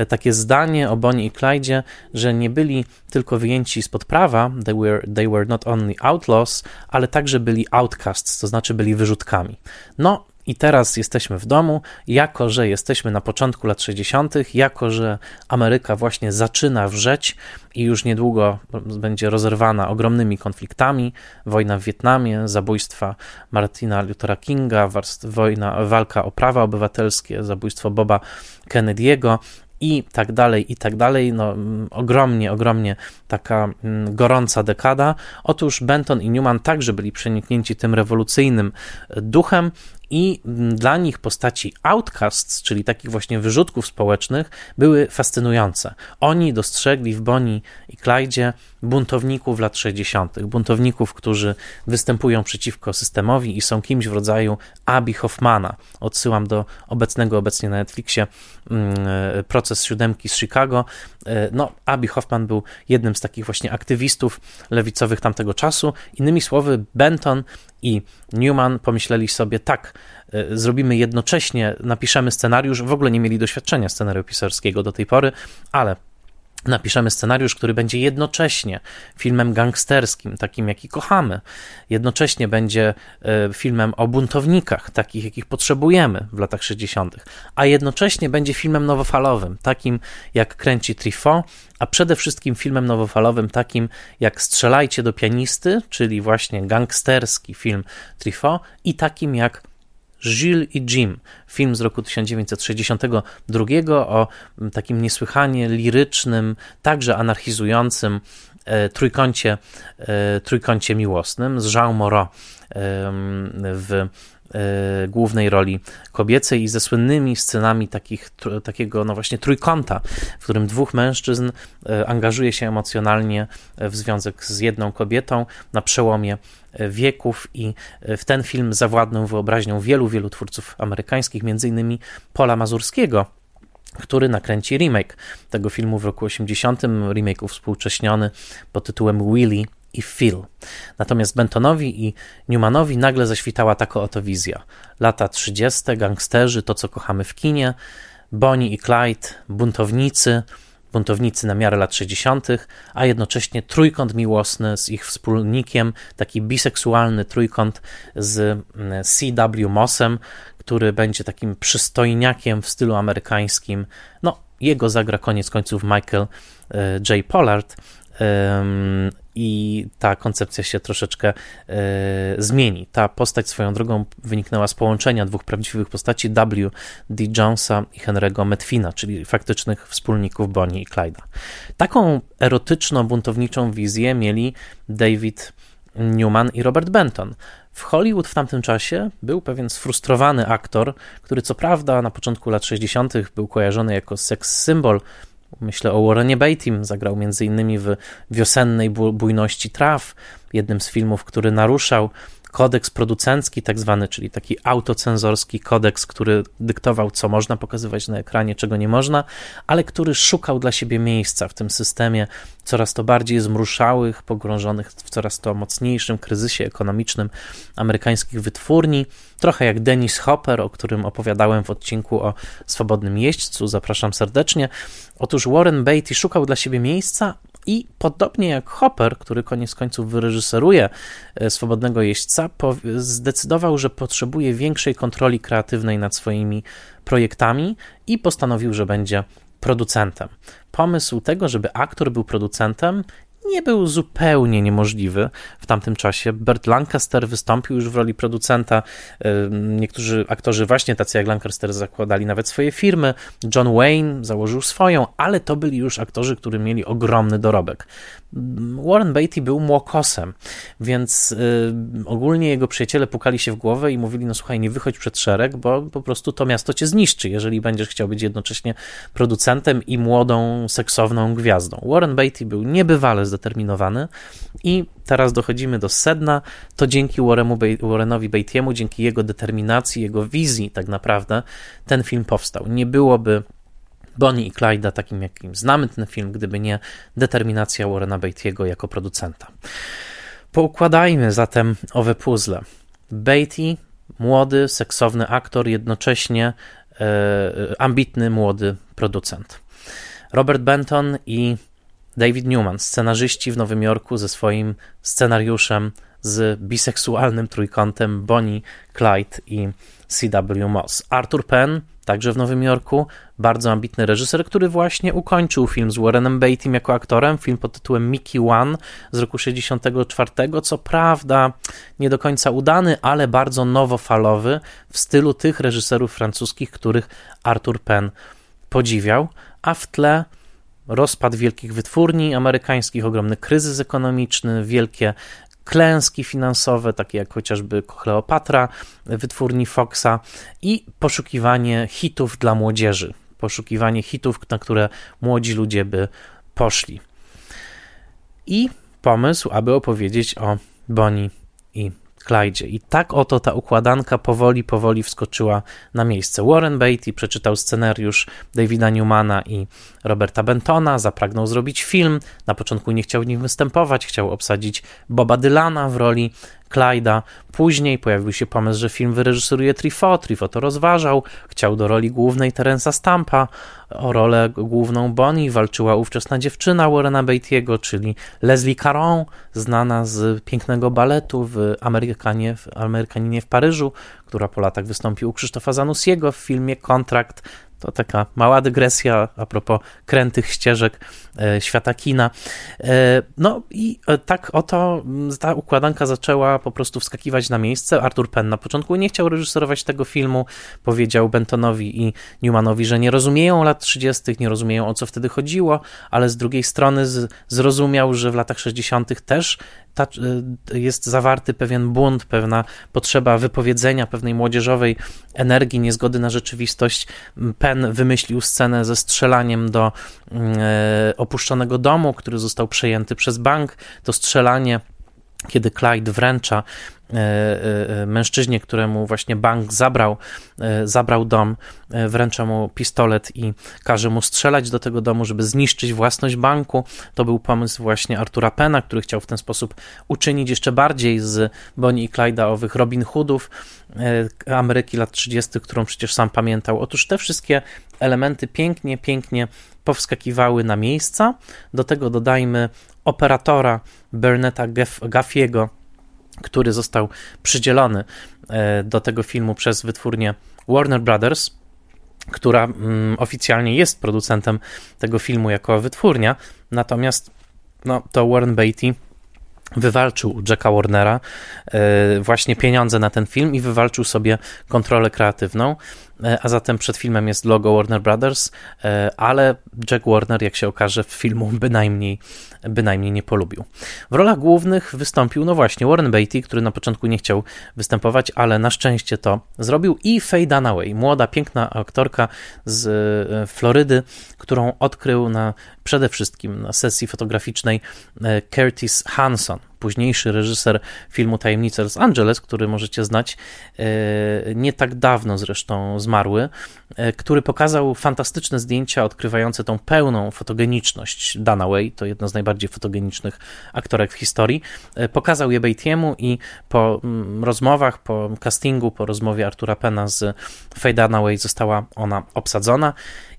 takie zdanie o Bonnie i Clyde, że nie byli tylko wyjęci spod prawa, they were, they were not only outlaws, ale także byli outcasts, to znaczy byli wyrzutkami. No, i teraz jesteśmy w domu, jako że jesteśmy na początku lat 60., jako że Ameryka właśnie zaczyna wrzeć i już niedługo będzie rozerwana ogromnymi konfliktami, wojna w Wietnamie, zabójstwa Martina Luthera Kinga, wojna, walka o prawa obywatelskie, zabójstwo Boba Kennedy'ego, i tak dalej, i tak dalej. No, mm, ogromnie, ogromnie taka mm, gorąca dekada. Otóż Benton i Newman także byli przeniknięci tym rewolucyjnym duchem i dla nich postaci outcasts, czyli takich właśnie wyrzutków społecznych, były fascynujące. Oni dostrzegli w Bonnie i Clyde buntowników lat 60., buntowników, którzy występują przeciwko systemowi i są kimś w rodzaju Abby Hoffmana. Odsyłam do obecnego obecnie na Netflixie mm, proces siódemki z Chicago. E, no, Abby Hoffman był jednym z takich właśnie aktywistów lewicowych tamtego czasu. Innymi słowy, Benton i Newman pomyśleli sobie, tak, e, zrobimy jednocześnie, napiszemy scenariusz, w ogóle nie mieli doświadczenia scenariopisarskiego do tej pory, ale napiszemy scenariusz, który będzie jednocześnie filmem gangsterskim, takim jaki kochamy, jednocześnie będzie e, filmem o buntownikach, takich jakich potrzebujemy w latach 60., a jednocześnie będzie filmem nowofalowym, takim jak kręci Trifo, a przede wszystkim filmem nowofalowym takim jak Strzelajcie do pianisty, czyli właśnie gangsterski film Trifo i takim jak Gilles i Jim, film z roku 1962 o takim niesłychanie lirycznym, także anarchizującym e, trójkącie, e, trójkącie miłosnym z Jean Moreau w głównej roli kobiecej i ze słynnymi scenami takich, takiego no właśnie trójkąta, w którym dwóch mężczyzn e, angażuje się emocjonalnie w związek z jedną kobietą na przełomie e, wieków i w ten film zawładnął wyobraźnią wielu, wielu twórców amerykańskich, między innymi Pola Mazurskiego, który nakręci remake tego filmu w roku 80, remake współcześniony pod tytułem Willy i Phil. Natomiast Bentonowi i Newmanowi nagle zaświtała taka oto wizja. Lata 30., gangsterzy, to co kochamy w kinie, Bonnie i Clyde, buntownicy, buntownicy na miarę lat 60., a jednocześnie trójkąt miłosny z ich wspólnikiem, taki biseksualny trójkąt z mm, C.W. Mossem, który będzie takim przystojniakiem w stylu amerykańskim. No, jego zagra koniec końców Michael e, J. Pollard i ta koncepcja się troszeczkę e, zmieni. Ta postać swoją drogą wyniknęła z połączenia dwóch prawdziwych postaci W. D. Jonesa i Henry'ego Metfina, czyli faktycznych wspólników Bonnie i Clyda. Taką erotyczno-buntowniczą wizję mieli David Newman i Robert Benton. W Hollywood w tamtym czasie był pewien sfrustrowany aktor, który co prawda na początku lat 60. był kojarzony jako seks symbol Myślę o Warrenie Beattym, zagrał m.in. w Wiosennej bujności traw, jednym z filmów, który naruszał kodeks producencki, tak zwany, czyli taki autocenzorski kodeks, który dyktował, co można pokazywać na ekranie, czego nie można, ale który szukał dla siebie miejsca w tym systemie coraz to bardziej zmruszałych, pogrążonych w coraz to mocniejszym kryzysie ekonomicznym amerykańskich wytwórni. Trochę jak Dennis Hopper, o którym opowiadałem w odcinku o swobodnym jeźdźcu. Zapraszam serdecznie. Otóż Warren Beatty szukał dla siebie miejsca, i podobnie jak Hopper, który koniec końców wyreżyseruje e, Swobodnego Jeźdźca, zdecydował, że potrzebuje większej kontroli kreatywnej nad swoimi projektami i postanowił, że będzie producentem. Pomysł tego, żeby aktor był producentem, nie był zupełnie niemożliwy w tamtym czasie. Bert Lancaster wystąpił już w roli producenta. Niektórzy aktorzy, właśnie tacy jak Lancaster, zakładali nawet swoje firmy. John Wayne założył swoją, ale to byli już aktorzy, którzy mieli ogromny dorobek. Warren Beatty był młokosem, więc ogólnie jego przyjaciele pukali się w głowę i mówili: No słuchaj, nie wychodź przed szereg, bo po prostu to miasto cię zniszczy, jeżeli będziesz chciał być jednocześnie producentem i młodą, seksowną gwiazdą. Warren Beatty był niebywale zdeterminowany. I teraz dochodzimy do sedna. To dzięki Warrenu, Warrenowi Beattiemu, dzięki jego determinacji, jego wizji, tak naprawdę, ten film powstał. Nie byłoby Bonnie i Clyda takim, jakim znamy ten film, gdyby nie determinacja Warrena Beattiego jako producenta. Poukładajmy zatem owe puzzle. Beatty, młody, seksowny aktor, jednocześnie e, ambitny, młody producent. Robert Benton i David Newman, scenarzyści w Nowym Jorku ze swoim scenariuszem z biseksualnym trójkątem Bonnie, Clyde i C.W. Moss. Arthur Penn, także w Nowym Jorku, bardzo ambitny reżyser, który właśnie ukończył film z Warrenem Beattym jako aktorem, film pod tytułem Mickey One z roku 64, co prawda nie do końca udany, ale bardzo nowofalowy w stylu tych reżyserów francuskich, których Arthur Penn podziwiał, a w tle rozpad wielkich wytwórni amerykańskich, ogromny kryzys ekonomiczny, wielkie klęski finansowe, takie jak chociażby Kleopatra, wytwórni Foxa i poszukiwanie hitów dla młodzieży, poszukiwanie hitów, na które młodzi ludzie by poszli. I pomysł, aby opowiedzieć o Bonnie i I tak oto ta układanka powoli, powoli wskoczyła na miejsce. Warren Beatty przeczytał scenariusz Davida Newmana i Roberta Bentona, zapragnął zrobić film. Na początku nie chciał w nim występować, chciał obsadzić Boba Dylana w roli Clyda. Później pojawił się pomysł, że film wyreżyseruje Trifo. Trifo to rozważał. Chciał do roli głównej Terensa Stampa. O rolę główną Bonnie walczyła ówczesna dziewczyna Warrena Beatty'ego, czyli Leslie Caron, znana z pięknego baletu w Amerykanie, w Amerykaninie w Paryżu, która po latach wystąpi u Krzysztofa Zanussiego w filmie Kontrakt to taka mała dygresja a propos krętych ścieżek e, świata kina. E, no i e, tak oto ta układanka zaczęła po prostu wskakiwać na miejsce. Arthur Penn na początku nie chciał reżyserować tego filmu. Powiedział Bentonowi i Newmanowi, że nie rozumieją lat 30., nie rozumieją o co wtedy chodziło, ale z drugiej strony zrozumiał, że w latach 60. też ta, jest zawarty pewien bunt, pewna potrzeba wypowiedzenia pewnej młodzieżowej energii, niezgody na rzeczywistość. Penn wymyślił scenę ze strzelaniem do mm, e, opuszczonego domu, który został przejęty przez bank. To strzelanie kiedy Clyde wręcza e, e, mężczyźnie, któremu właśnie bank zabrał, zabrał dom, wręcza mu pistolet i każe mu strzelać do tego domu, żeby zniszczyć własność banku. To był pomysł właśnie Artura Pena, który chciał w ten sposób uczynić jeszcze bardziej z Bonnie i Clyde'a owych Robin Hoodów Ameryki lat 30., którą przecież sam pamiętał. Otóż te wszystkie elementy pięknie, pięknie powskakiwały na miejsca. Do tego dodajmy operatora Berneta Gaffiego, który został przydzielony e, do tego filmu przez wytwórnię Warner Brothers, która mm, oficjalnie jest producentem tego filmu jako wytwórnia, natomiast no, to Warren Beatty wywalczył Jacka Warnera e, właśnie pieniądze na ten film i wywalczył sobie kontrolę kreatywną. E, a zatem przed filmem jest logo Warner Brothers, ale Jack Warner, jak się okaże, w filmu (laughs) bynajmniej, bynajmniej nie polubił. W rolach głównych wystąpił, no właśnie, Warren Beatty, który na początku nie chciał występować, ale na szczęście to zrobił, i Faye Dunaway, młoda, piękna aktorka z e, Florydy, którą odkrył na, przede wszystkim na sesji fotograficznej Curtis Hanson, późniejszy reżyser filmu Tajemnice Los Angeles, który możecie znać, nie tak dawno zresztą zmarły, e, który pokazał fantastyczne zdjęcia odkrywające tą pełną fotogeniczność Dunaway, to jedna z najbardziej fotogenicznych aktorek w historii. E, pokazał je Beattiemu i po mm, rozmowach, po castingu, po rozmowie Artura Pena z Faye Dunaway została ona obsadzona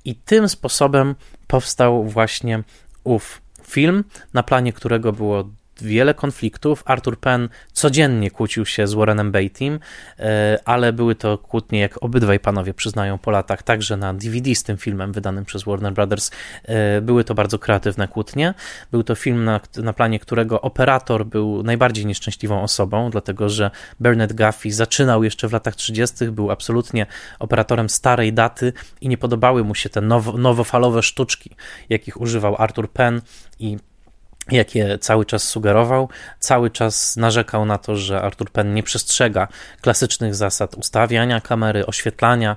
i tym sposobem powstał właśnie ów film, na planie którego było wiele konfliktów. Arthur Penn codziennie kłócił się z Warrenem Beattym, e, ale były to kłótnie, jak obydwaj panowie przyznają po latach, także na DVD z tym filmem wydanym przez Warner Brothers. E, były to bardzo kreatywne kłótnie. Był to film, na, na planie którego operator był najbardziej nieszczęśliwą osobą, dlatego że Bernard Guffey zaczynał jeszcze w latach 30., był absolutnie operatorem starej daty i nie podobały mu się te now, nowofalowe sztuczki, jakich używał Arthur Penn i jakie cały czas sugerował, cały czas narzekał na to, że Arthur Penn nie przestrzega klasycznych zasad ustawiania kamery, oświetlania.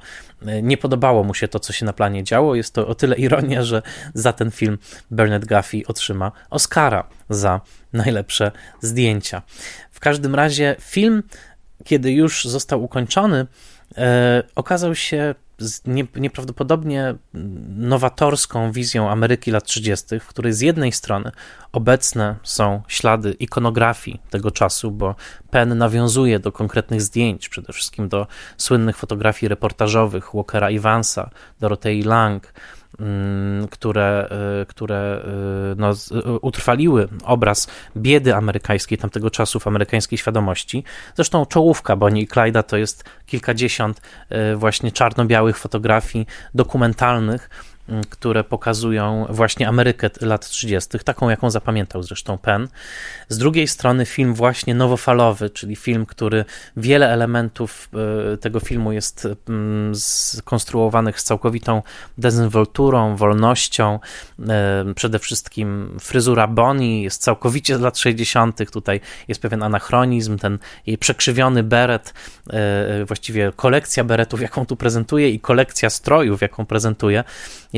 Nie podobało mu się to, co się na planie działo. Jest to o tyle ironia, że za ten film Bernard Guffey otrzyma Oscara za najlepsze zdjęcia. W każdym razie film, kiedy już został ukończony, e, okazał się nie, nieprawdopodobnie nowatorską wizją Ameryki lat 30., w której z jednej strony obecne są ślady ikonografii tego czasu, bo Penn nawiązuje do konkretnych zdjęć, przede wszystkim do słynnych fotografii reportażowych Walkera Evansa, Dorotei Lang, które, y, które y, no, y, utrwaliły obraz biedy amerykańskiej tamtego czasu w amerykańskiej świadomości. Zresztą czołówka Bonnie i Clyda to jest kilkadziesiąt właśnie czarno-białych fotografii dokumentalnych, które pokazują właśnie Amerykę lat 30., taką jaką zapamiętał zresztą Penn. Z drugiej strony film właśnie nowofalowy, czyli film, który wiele elementów e, tego filmu jest skonstruowanych z całkowitą dezynwolturą, wolnością. E, przede wszystkim fryzura Bonnie jest całkowicie z lat 60., tutaj jest pewien anachronizm, ten jej przekrzywiony beret, e, właściwie kolekcja beretów, jaką tu prezentuje i kolekcja strojów, jaką prezentuje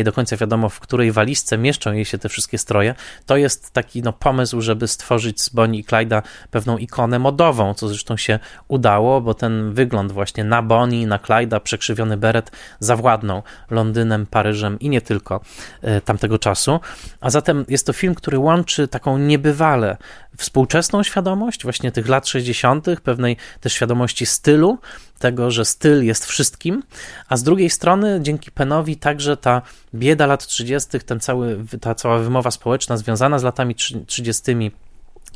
nie do końca wiadomo, w której walizce mieszczą jej się te wszystkie stroje, to jest taki no, pomysł, żeby stworzyć z Bonnie i Clyda pewną ikonę modową, co zresztą się udało, bo ten wygląd właśnie na Bonnie, na Clyda, przekrzywiony beret zawładnął Londynem, Paryżem i nie tylko e, tamtego czasu. A zatem jest to film, który łączy taką niebywale współczesną świadomość, właśnie tych lat 60., pewnej też świadomości stylu, tego, że styl jest wszystkim, a z drugiej strony dzięki Penowi także ta bieda lat 30., ten cały, ta cała wymowa społeczna związana z latami 30.,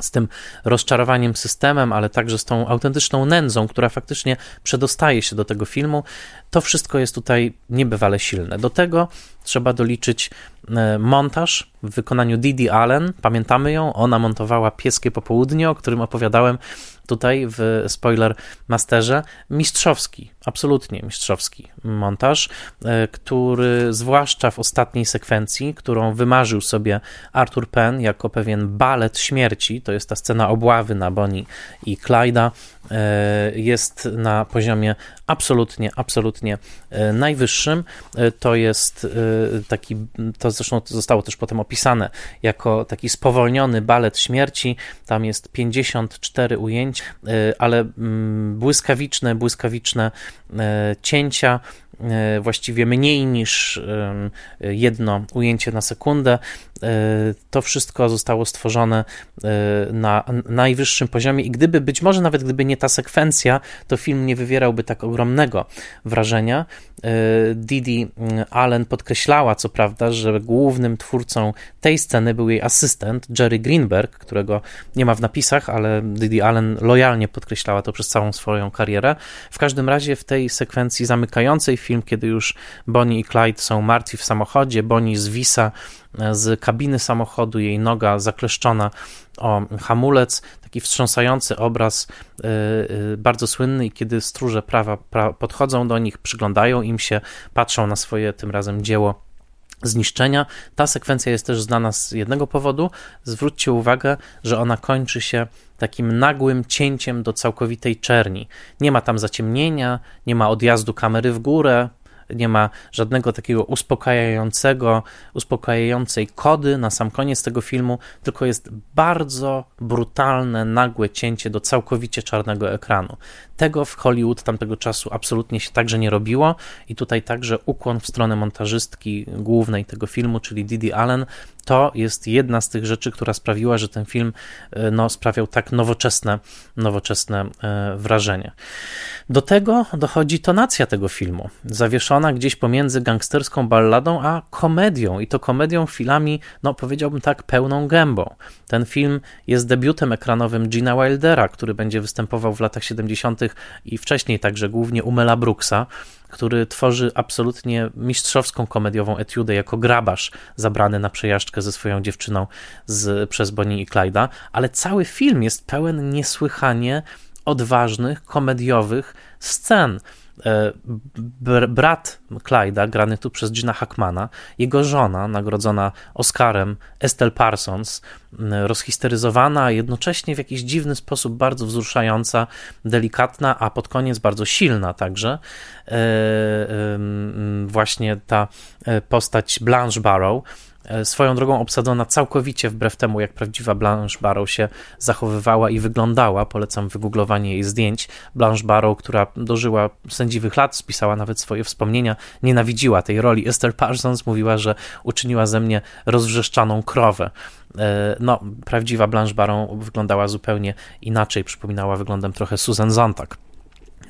z tym rozczarowaniem systemem, ale także z tą autentyczną nędzą, która faktycznie przedostaje się do tego filmu, to wszystko jest tutaj niebywale silne. Do tego trzeba doliczyć e, montaż w wykonaniu Didi Allen. Pamiętamy ją, ona montowała Pieskie Popołudnie, o którym opowiadałem tutaj w spoiler masterze. Mistrzowski, absolutnie mistrzowski montaż, e, który zwłaszcza w ostatniej sekwencji, którą wymarzył sobie Arthur Penn jako pewien balet śmierci, to jest ta scena obławy na Bonnie i Clyda, e, jest na poziomie absolutnie, absolutnie e, najwyższym. To jest taki, to zresztą zostało też potem opisane jako taki spowolniony balet śmierci. Tam jest 54 ujęć, ale mm, błyskawiczne, błyskawiczne cięcia E, właściwie mniej niż jedno ujęcie na sekundę. E, to wszystko zostało stworzone e, na najwyższym poziomie i gdyby, być może nawet gdyby nie ta sekwencja, to film nie wywierałby tak wrażenia. Didi Allen podkreślała, co prawda, że głównym twórcą tej sceny był jej asystent Jerry Greenberg, którego nie ma w napisach, ale Didi Allen lojalnie podkreślała to przez całą swoją karierę. W każdym razie w tej sekwencji zamykającej film, kiedy już Bonnie i Clyde są martwi w samochodzie, Bonnie zwisa z kabiny samochodu, jej noga zakleszczona o hamulec, taki wstrząsający obraz, yy, yy, bardzo słynny, i kiedy stróże prawa pra, podchodzą do nich, przyglądają im się, patrzą na swoje tym razem dzieło zniszczenia. Ta sekwencja jest też znana z jednego powodu. Zwróćcie uwagę, że ona kończy się takim nagłym cięciem do całkowitej czerni. Nie ma tam zaciemnienia, nie ma odjazdu kamery w górę, nie ma żadnego takiego uspokajającego, uspokajającej kody na sam koniec tego filmu, tylko jest bardzo brutalne, nagłe cięcie do całkowicie czarnego ekranu. Tego w Hollywood tamtego czasu absolutnie się także nie robiło i tutaj także ukłon w stronę montażystki głównej tego filmu, czyli Didi Allen, to jest jedna z tych rzeczy, która sprawiła, że ten film e, no, sprawiał tak nowoczesne, nowoczesne e, wrażenie. Do tego dochodzi tonacja tego filmu, zawieszona gdzieś pomiędzy gangsterską balladą a komedią i to komedią chwilami, no powiedziałbym tak, pełną gębą. Ten film jest debiutem ekranowym Gina Wildera, który będzie występował w latach 70. i wcześniej także głównie u Mela Brooksa który tworzy absolutnie mistrzowską komediową etiudę jako grabarz zabrany na przejażdżkę ze swoją dziewczyną z, przez Bonnie i Clyda, ale cały film jest pełen niesłychanie odważnych, komediowych scen. E, brat Clyda, grany tu przez Gina Hackmana, jego żona, nagrodzona Oscarem, Estelle Parsons, rozhisteryzowana, a jednocześnie w jakiś dziwny sposób bardzo wzruszająca, delikatna, a pod koniec bardzo silna także. E, właśnie ta e, postać Blanche Barrow, swoją drogą obsadzona całkowicie wbrew temu, jak prawdziwa Blanche Barrow się zachowywała i wyglądała. Polecam wygooglowanie jej zdjęć. Blanche Barrow, która dożyła sędziwych lat, spisała nawet swoje wspomnienia, nienawidziła tej roli. Esther Parsons mówiła, że uczyniła ze mnie rozwrzeszczaną krowę. E, no, prawdziwa Blanche Barrow wyglądała zupełnie inaczej, przypominała wyglądem trochę Susan Zontag.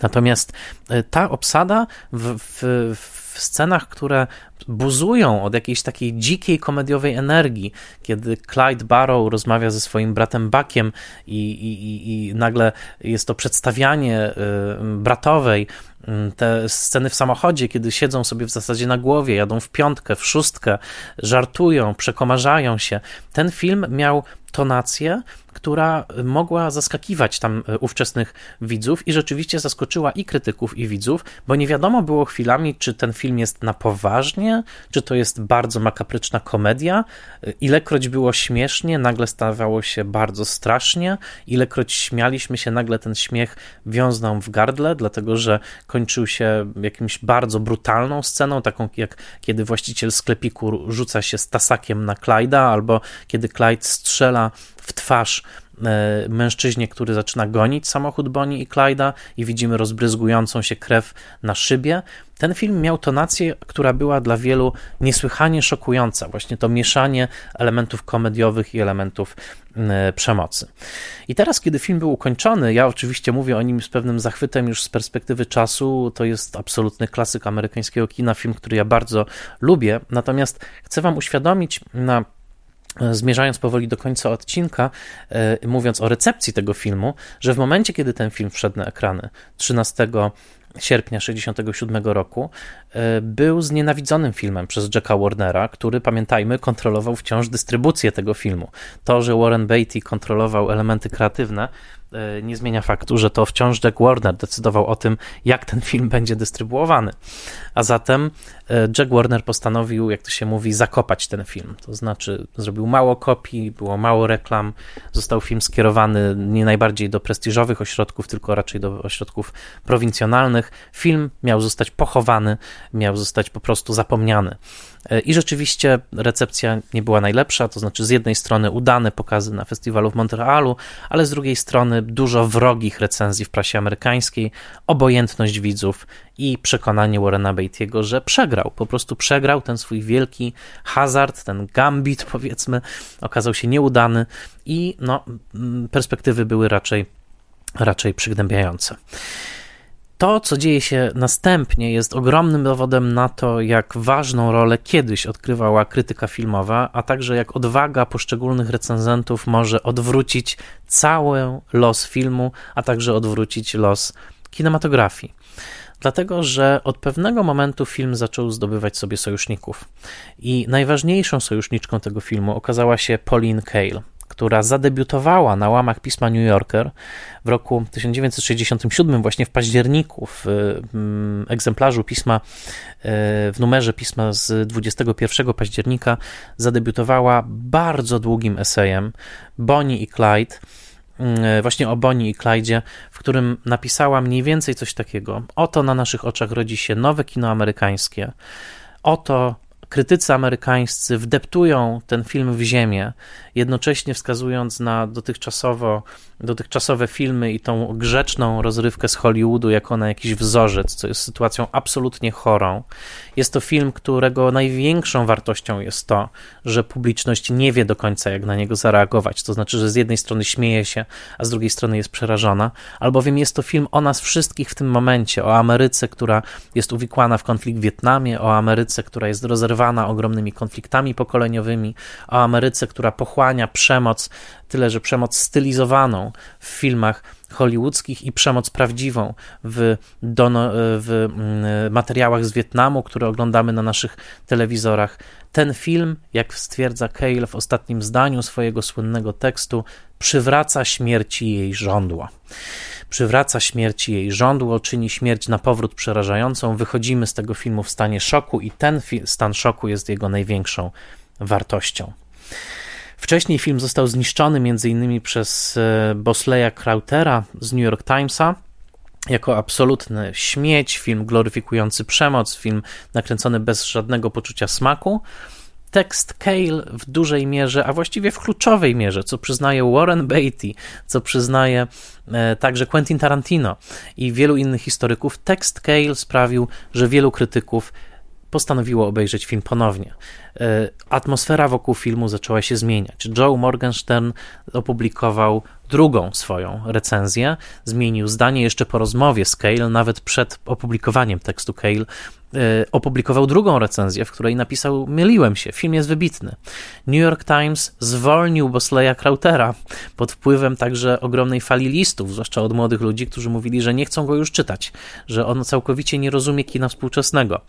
Natomiast e, ta obsada w, w, w scenach, które buzują od jakiejś takiej dzikiej komediowej energii, kiedy Clyde Barrow rozmawia ze swoim bratem Buckiem i, i, i nagle jest to przedstawianie y, bratowej te sceny w samochodzie, kiedy siedzą sobie w zasadzie na głowie, jadą w piątkę, w szóstkę, żartują, przekomarzają się. Ten film miał tonację, która mogła zaskakiwać tam e, ówczesnych widzów i rzeczywiście zaskoczyła i krytyków, i widzów, bo nie wiadomo było chwilami, czy ten film jest na poważnie, czy to jest bardzo makapryczna komedia. E, ilekroć było śmiesznie, nagle stawało się bardzo strasznie, ilekroć śmialiśmy się, nagle ten śmiech wiązał w gardle, dlatego że kończył się jakimś bardzo brutalną sceną, taką jak kiedy właściciel sklepiku rzuca się z tasakiem na Clyda, albo kiedy Clyde strzela w twarz mężczyźnie, który zaczyna gonić samochód Bonnie i Clyda i widzimy rozbryzgującą się krew na szybie. Ten film miał tonację, która była dla wielu niesłychanie szokująca. Właśnie to mieszanie elementów komediowych i elementów e, przemocy. I teraz, kiedy film był ukończony, ja oczywiście mówię o nim z pewnym zachwytem już z perspektywy czasu. To jest absolutny klasyk amerykańskiego kina, film, który ja bardzo lubię. Natomiast chcę Wam uświadomić na zmierzając powoli do końca odcinka, e, mówiąc o recepcji tego filmu, że w momencie, kiedy ten film wszedł na ekrany 13 sierpnia 1967 roku, był znienawidzonym filmem przez Jacka Warnera, który, pamiętajmy, kontrolował wciąż dystrybucję tego filmu. To, że Warren Beatty kontrolował elementy kreatywne, E, nie zmienia faktu, że to wciąż Jack Warner decydował o tym, jak ten film (laughs) będzie dystrybuowany. A zatem e, Jack Warner postanowił, jak to się mówi, zakopać ten film. To znaczy, zrobił mało kopii, było mało reklam, został film skierowany nie najbardziej do prestiżowych ośrodków, tylko raczej do ośrodków prowincjonalnych. Film miał zostać pochowany, miał zostać po prostu zapomniany. E, I rzeczywiście recepcja nie była najlepsza, to znaczy z jednej strony udane pokazy na festiwalu w Montrealu, ale z drugiej strony dużo wrogich recenzji w prasie amerykańskiej, obojętność widzów i przekonanie Warrena Beatty'ego, że przegrał, po prostu przegrał ten swój wielki hazard, ten gambit (laughs) powiedzmy, okazał się nieudany i no, perspektywy były raczej, raczej przygnębiające. To, co dzieje się następnie, jest ogromnym dowodem na to, jak ważną rolę kiedyś odkrywała krytyka filmowa, a także jak odwaga poszczególnych recenzentów może odwrócić cały los filmu, a także odwrócić los kinematografii. Dlatego, że od pewnego momentu film zaczął zdobywać sobie sojuszników. I najważniejszą sojuszniczką tego filmu okazała się Pauline Kael która zadebiutowała na łamach pisma New Yorker w roku 1967, właśnie w październiku, w mm, egzemplarzu pisma, e, w numerze pisma z 21 października, zadebiutowała bardzo długim esejem Bonnie i Clyde mm, właśnie o Bonnie i Clyde, w którym napisała mniej więcej coś takiego. Oto na naszych oczach rodzi się nowe kino amerykańskie. Oto krytycy amerykańscy wdeptują ten film w ziemię, jednocześnie wskazując na dotychczasowo, dotychczasowe filmy i tą grzeczną rozrywkę z Hollywoodu jako na jakiś wzorzec, co jest sytuacją absolutnie chorą. Jest to film, którego największą wartością jest to, że publiczność nie wie do końca, jak na niego zareagować. To znaczy, że z jednej strony śmieje się, a z drugiej strony jest przerażona, albowiem jest to film o nas wszystkich w tym momencie, o Ameryce, która jest uwikłana w konflikt w Wietnamie, o Ameryce, która jest rozerwana ogromnymi konfliktami pokoleniowymi, o Ameryce, która pochłania przemoc, tyle że przemoc stylizowaną w filmach hollywoodzkich i przemoc prawdziwą w, dono, w mm, materiałach z Wietnamu, które oglądamy na naszych telewizorach. Ten film, jak stwierdza Cale w ostatnim zdaniu swojego słynnego tekstu, przywraca śmierci jej żądło. Przywraca śmierci jej żądło, czyni śmierć na powrót przerażającą. Wychodzimy z tego filmu w stanie szoku, i ten stan szoku jest jego największą wartością. Wcześniej film został zniszczony m.in. przez e, Bosleya Krautera z New York Timesa jako absolutny śmieć, film gloryfikujący przemoc, film nakręcony bez żadnego poczucia smaku. Tekst Cale w dużej mierze, a właściwie w kluczowej mierze, co przyznaje Warren Beatty, co przyznaje e, także Quentin Tarantino i wielu innych historyków, tekst Cale sprawił, że wielu krytyków postanowiło obejrzeć film ponownie. E, atmosfera wokół filmu zaczęła się zmieniać. Joe Morgenstern opublikował drugą swoją recenzję, zmienił zdanie jeszcze po rozmowie z Cale, nawet przed opublikowaniem tekstu Cale, opublikował drugą recenzję, w której napisał: Myliłem się, film jest wybitny. New York Times zwolnił Bosleya Krautera pod wpływem także ogromnej fali listów, zwłaszcza od młodych ludzi, którzy mówili, że nie chcą go już czytać, że on całkowicie nie rozumie kina współczesnego.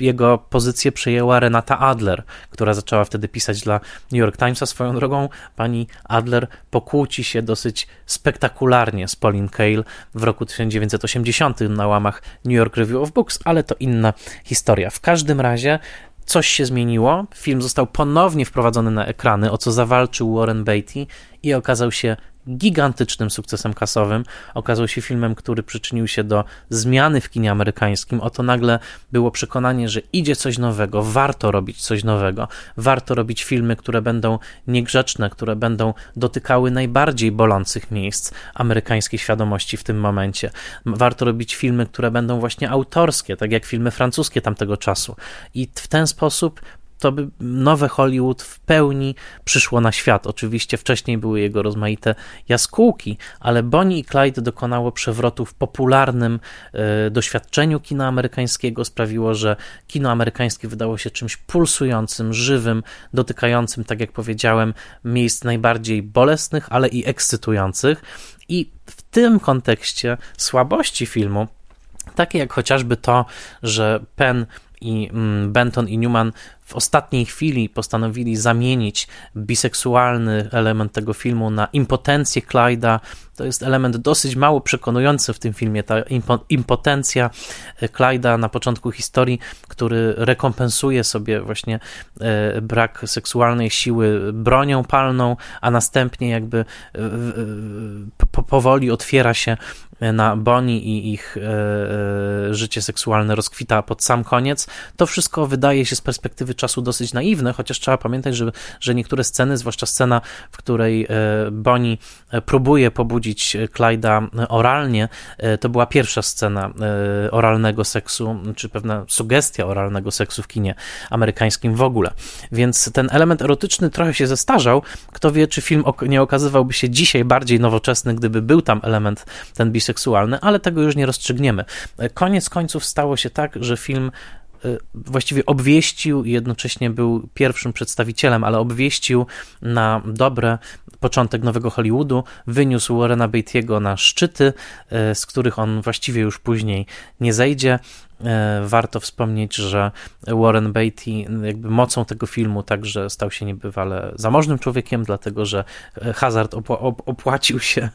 Jego pozycję przejęła Renata Adler, która zaczęła wtedy pisać dla New York Timesa. Swoją drogą pani Adler pokłóci się dosyć spektakularnie z Pauline Kael w roku 1980 na łamach New York Review of Books, ale to inna inna historia. W każdym razie coś się zmieniło. Film został ponownie wprowadzony na ekrany, o co zawalczył Warren Beatty i okazał się gigantycznym sukcesem kasowym. Okazał się filmem, który przyczynił się do zmiany w kinie amerykańskim. Oto nagle było przekonanie, że idzie coś nowego, warto robić coś nowego, warto robić filmy, które będą niegrzeczne, które będą dotykały najbardziej bolących miejsc amerykańskiej świadomości w tym momencie. Warto robić filmy, które będą właśnie autorskie, tak jak filmy francuskie tamtego czasu. I w ten sposób to by nowe Hollywood w pełni przyszło na świat. Oczywiście wcześniej były jego rozmaite jaskółki, ale Bonnie i Clyde dokonało przewrotu w popularnym e, doświadczeniu kina amerykańskiego, sprawiło, że kino amerykańskie wydało się czymś pulsującym, żywym, dotykającym, tak jak powiedziałem, miejsc najbardziej bolesnych, ale i ekscytujących. I w tym kontekście słabości filmu, takie jak chociażby to, że Penn i mm, Benton i Newman w ostatniej chwili postanowili zamienić biseksualny element tego filmu na impotencję Clyda. To jest element dosyć mało przekonujący w tym filmie, ta impotencja e, Clyda na początku historii, który rekompensuje sobie właśnie e, brak seksualnej siły bronią palną, a następnie jakby e, powoli otwiera się na Bonnie i ich życie seksualne rozkwita pod sam koniec. To wszystko wydaje się z perspektywy czasu dosyć naiwne, chociaż trzeba pamiętać, że, że niektóre sceny, zwłaszcza scena, w której Bonnie próbuje pobudzić Clyda oralnie, to była pierwsza scena oralnego seksu, czy pewna sugestia oralnego seksu w kinie amerykańskim w ogóle. Więc ten element erotyczny trochę się zestarzał. Kto wie, czy film nie okazywałby się dzisiaj bardziej nowoczesny, gdyby był tam element ten biseksualny, ale tego już nie rozstrzygniemy. Koniec końców stało się tak, że film właściwie obwieścił i jednocześnie był pierwszym przedstawicielem, ale obwieścił na dobre początek nowego Hollywoodu, wyniósł Warrena Beatty'ego na szczyty, y, z których on właściwie już później nie zejdzie. E, warto wspomnieć, że Warren Beatty jakby mocą tego filmu także stał się niebywale zamożnym człowiekiem, dlatego że hazard opłacił się e,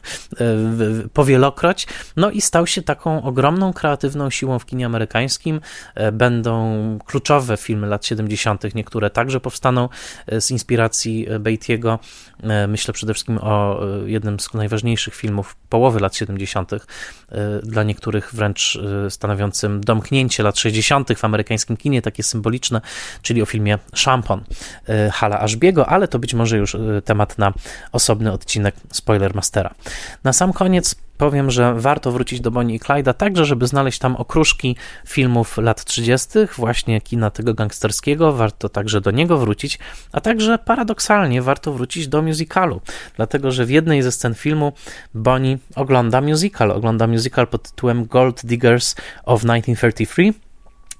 powielokroć, no i stał się taką ogromną kreatywną siłą w kinie amerykańskim. E, będą kluczowe filmy lat 70., niektóre także powstaną z inspiracji Beatty'ego. Myślę przede wszystkim o jednym z najważniejszych filmów połowy lat 70., dla niektórych wręcz stanowiącym domknięcie zamknięcie lat 60. w amerykańskim kinie, takie symboliczne, czyli o filmie Szampon y, Hala Ashbiego, ale to być może już y, temat na osobny odcinek Spoilermastera. Na sam koniec powiem, że warto wrócić do Bonnie i Clyda, także żeby znaleźć tam okruszki filmów lat 30., właśnie kina tego gangsterskiego, warto także do niego wrócić, a także paradoksalnie warto wrócić do musicalu, dlatego że w jednej ze scen filmu Bonnie ogląda musical, ogląda musical pod tytułem Gold Diggers of 1933,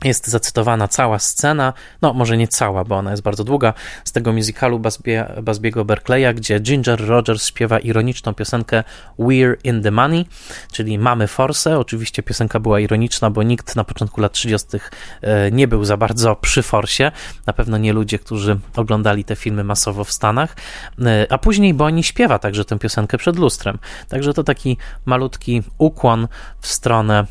jest zacytowana cała scena, no może nie cała, bo ona jest bardzo długa, z tego musicalu Basbie, Basbiego Berkeleya, gdzie Ginger Rogers śpiewa ironiczną piosenkę We're in the Money, czyli mamy forsę. Oczywiście piosenka była ironiczna, bo nikt na początku lat 30. E, nie był za bardzo przy forsie, na pewno nie ludzie, którzy oglądali te filmy masowo w Stanach, e, a później Bonnie śpiewa także tę piosenkę przed lustrem. Także to taki malutki ukłon w stronę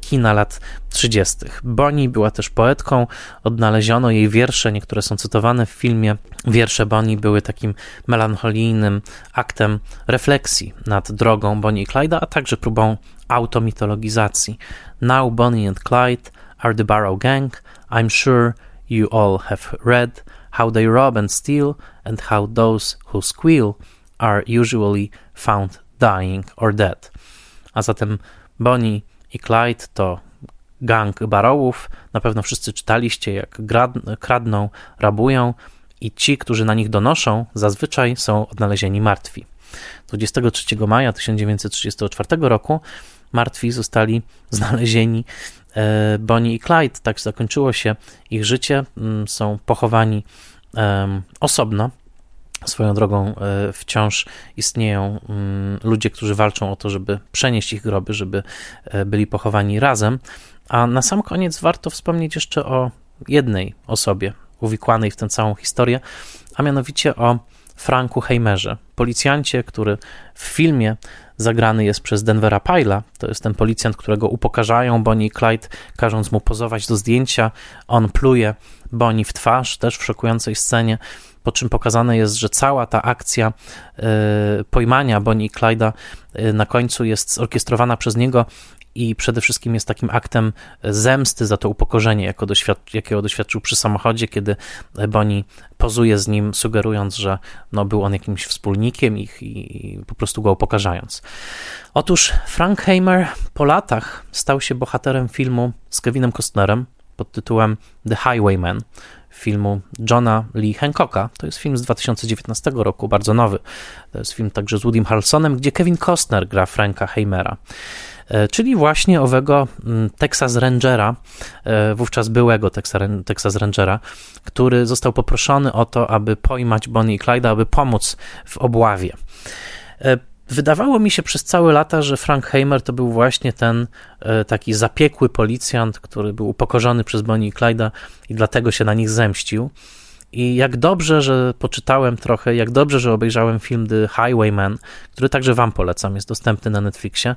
kina lat 30. Bonnie była też poetką, odnaleziono jej wiersze, niektóre są cytowane w filmie. Wiersze Bonnie były takim melancholijnym aktem refleksji nad drogą Bonnie i Clyda, a także próbą automitologizacji. Now Bonnie and Clyde are the Barrow Gang. I'm sure you all have read how they rob and steal and how those who squeal are usually found dying or dead. A zatem Bonnie i Clyde to gang barołów. Na pewno wszyscy czytaliście, jak kradną, rabują i ci, którzy na nich donoszą, zazwyczaj są odnalezieni martwi. 23 maja 1934 roku martwi zostali znalezieni e, Bonnie i Clyde. Tak zakończyło się ich życie. Mm, są pochowani osobno Swoją drogą e, wciąż istnieją mm, ludzie, którzy walczą o to, żeby przenieść ich groby, żeby e, byli pochowani razem. A na sam koniec warto wspomnieć jeszcze o jednej osobie uwikłanej w tę całą historię, a mianowicie o Franku Heimerze, policjancie, który w filmie zagrany jest przez Denvera Pyla. To jest ten policjant, którego upokarzają Bonnie i Clyde, każąc mu pozować do zdjęcia. On pluje Bonnie w twarz, też w szokującej scenie po czym pokazane jest, że cała ta akcja e, pojmania Bonnie i Clyda e, na końcu jest zorkiestrowana przez niego i przede wszystkim jest takim aktem zemsty za to upokorzenie, doświad jakiego doświadczył przy samochodzie, kiedy Bonnie pozuje z nim, sugerując, że no, był on jakimś wspólnikiem ich i, i po prostu go upokarzając. Otóż Frank Hamer po latach stał się bohaterem filmu z Kevinem Costnerem pod tytułem The Highwayman, filmu Johna Lee Hancocka. To jest film z 2019 roku, bardzo nowy. To jest film także z Woodym Harrelsonem, gdzie Kevin Costner gra Franka Heimera e, czyli właśnie owego mm, Texas Rangera, e, wówczas byłego Texas Rangera, który został poproszony o to, aby pojmać Bonnie i Clyde, aby pomóc w obławie. Wydawało mi się przez całe lata, że Frank Heimer to był właśnie ten e, taki zapiekły policjant, który był upokorzony przez Bonnie i Clyda i dlatego się na nich zemścił. I jak dobrze, że poczytałem trochę, jak dobrze, że obejrzałem film The Highwayman, który także Wam polecam, jest dostępny na Netflixie.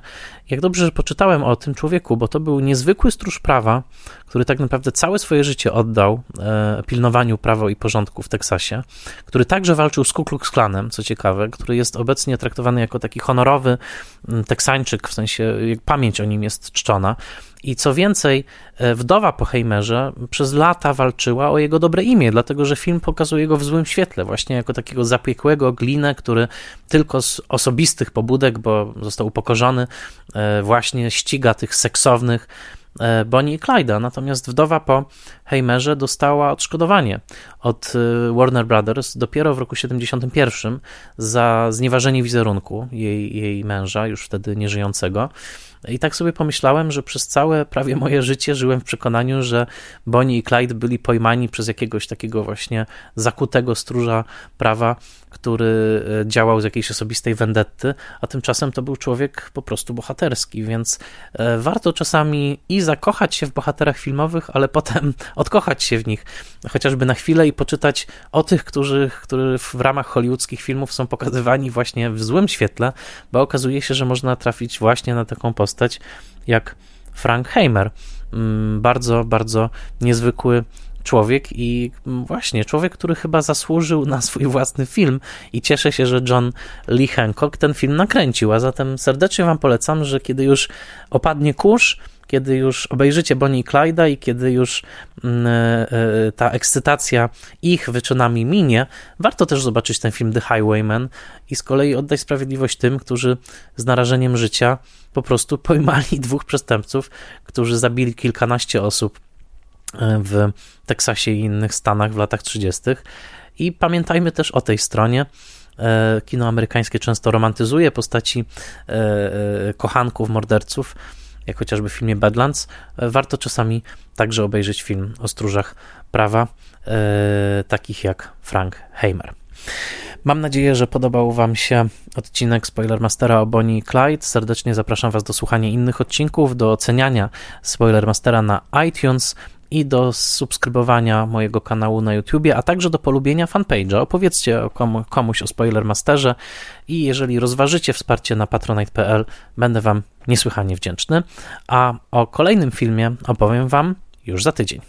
Jak dobrze, że poczytałem o tym człowieku, bo to był niezwykły stróż prawa, który tak naprawdę całe swoje życie oddał e, pilnowaniu prawa i porządku w Teksasie, który także walczył z Ku Klux Klanem, co ciekawe, który jest obecnie traktowany jako taki honorowy Teksańczyk, w sensie pamięć o nim jest czczona. I co więcej, e, wdowa po Heimerze przez lata walczyła o jego dobre imię, dlatego że film pokazuje go w złym świetle, właśnie jako takiego zapiekłego glinę, który tylko z osobistych pobudek, bo został upokorzony, e, właśnie ściga tych seksownych e, Bonnie i Clyda. Natomiast wdowa po Heimerze dostała odszkodowanie od Warner Brothers dopiero w roku 71 za znieważenie wizerunku jej, jej męża, już wtedy nieżyjącego. I tak sobie pomyślałem, że przez całe prawie (laughs) moje życie żyłem w przekonaniu, że Bonnie i Clyde byli pojmani przez jakiegoś takiego właśnie zakutego stróża prawa, który e, działał z jakiejś osobistej wendetty, a tymczasem to był człowiek po prostu bohaterski, więc e, warto czasami i zakochać się w bohaterach filmowych, ale potem (laughs) odkochać się w nich, chociażby na chwilę i poczytać o tych, którzy, którzy w ramach hollywoodzkich filmów są pokazywani właśnie w złym świetle, bo okazuje się, że można trafić właśnie na taką postać jak Frank Heimer. Mm, bardzo, bardzo niezwykły człowiek i właśnie człowiek, który chyba zasłużył na swój własny film i cieszę się, że John Lee Hancock ten film nakręcił, a zatem serdecznie wam polecam, że kiedy już opadnie kurz, kiedy już obejrzycie Bonnie i Clyda i kiedy już mm, e, e, ta ekscytacja ich wyczynami minie, warto też zobaczyć ten film The Highwayman i z kolei oddać sprawiedliwość tym, którzy z narażeniem życia po prostu pojmali dwóch przestępców, którzy zabili kilkanaście osób w Teksasie i innych Stanach w latach 30. I pamiętajmy też o tej stronie. E, kino amerykańskie często romantyzuje postaci e, e, kochanków, morderców, jak chociażby w filmie Badlands. Warto czasami także obejrzeć film o stróżach prawa, takich jak Frank Heimer. Mam nadzieję, że podobał Wam się odcinek Spoilermastera o Bonnie i Clyde. Serdecznie zapraszam Was do słuchania innych odcinków, do oceniania Spoilermastera na iTunes i do subskrybowania mojego kanału na YouTubie, a także do polubienia fanpage'a. Opowiedzcie komu, komuś o Spoilermasterze i jeżeli rozważycie wsparcie na patronite.pl, będę Wam niesłychanie wdzięczny. A o kolejnym filmie opowiem Wam już za tydzień.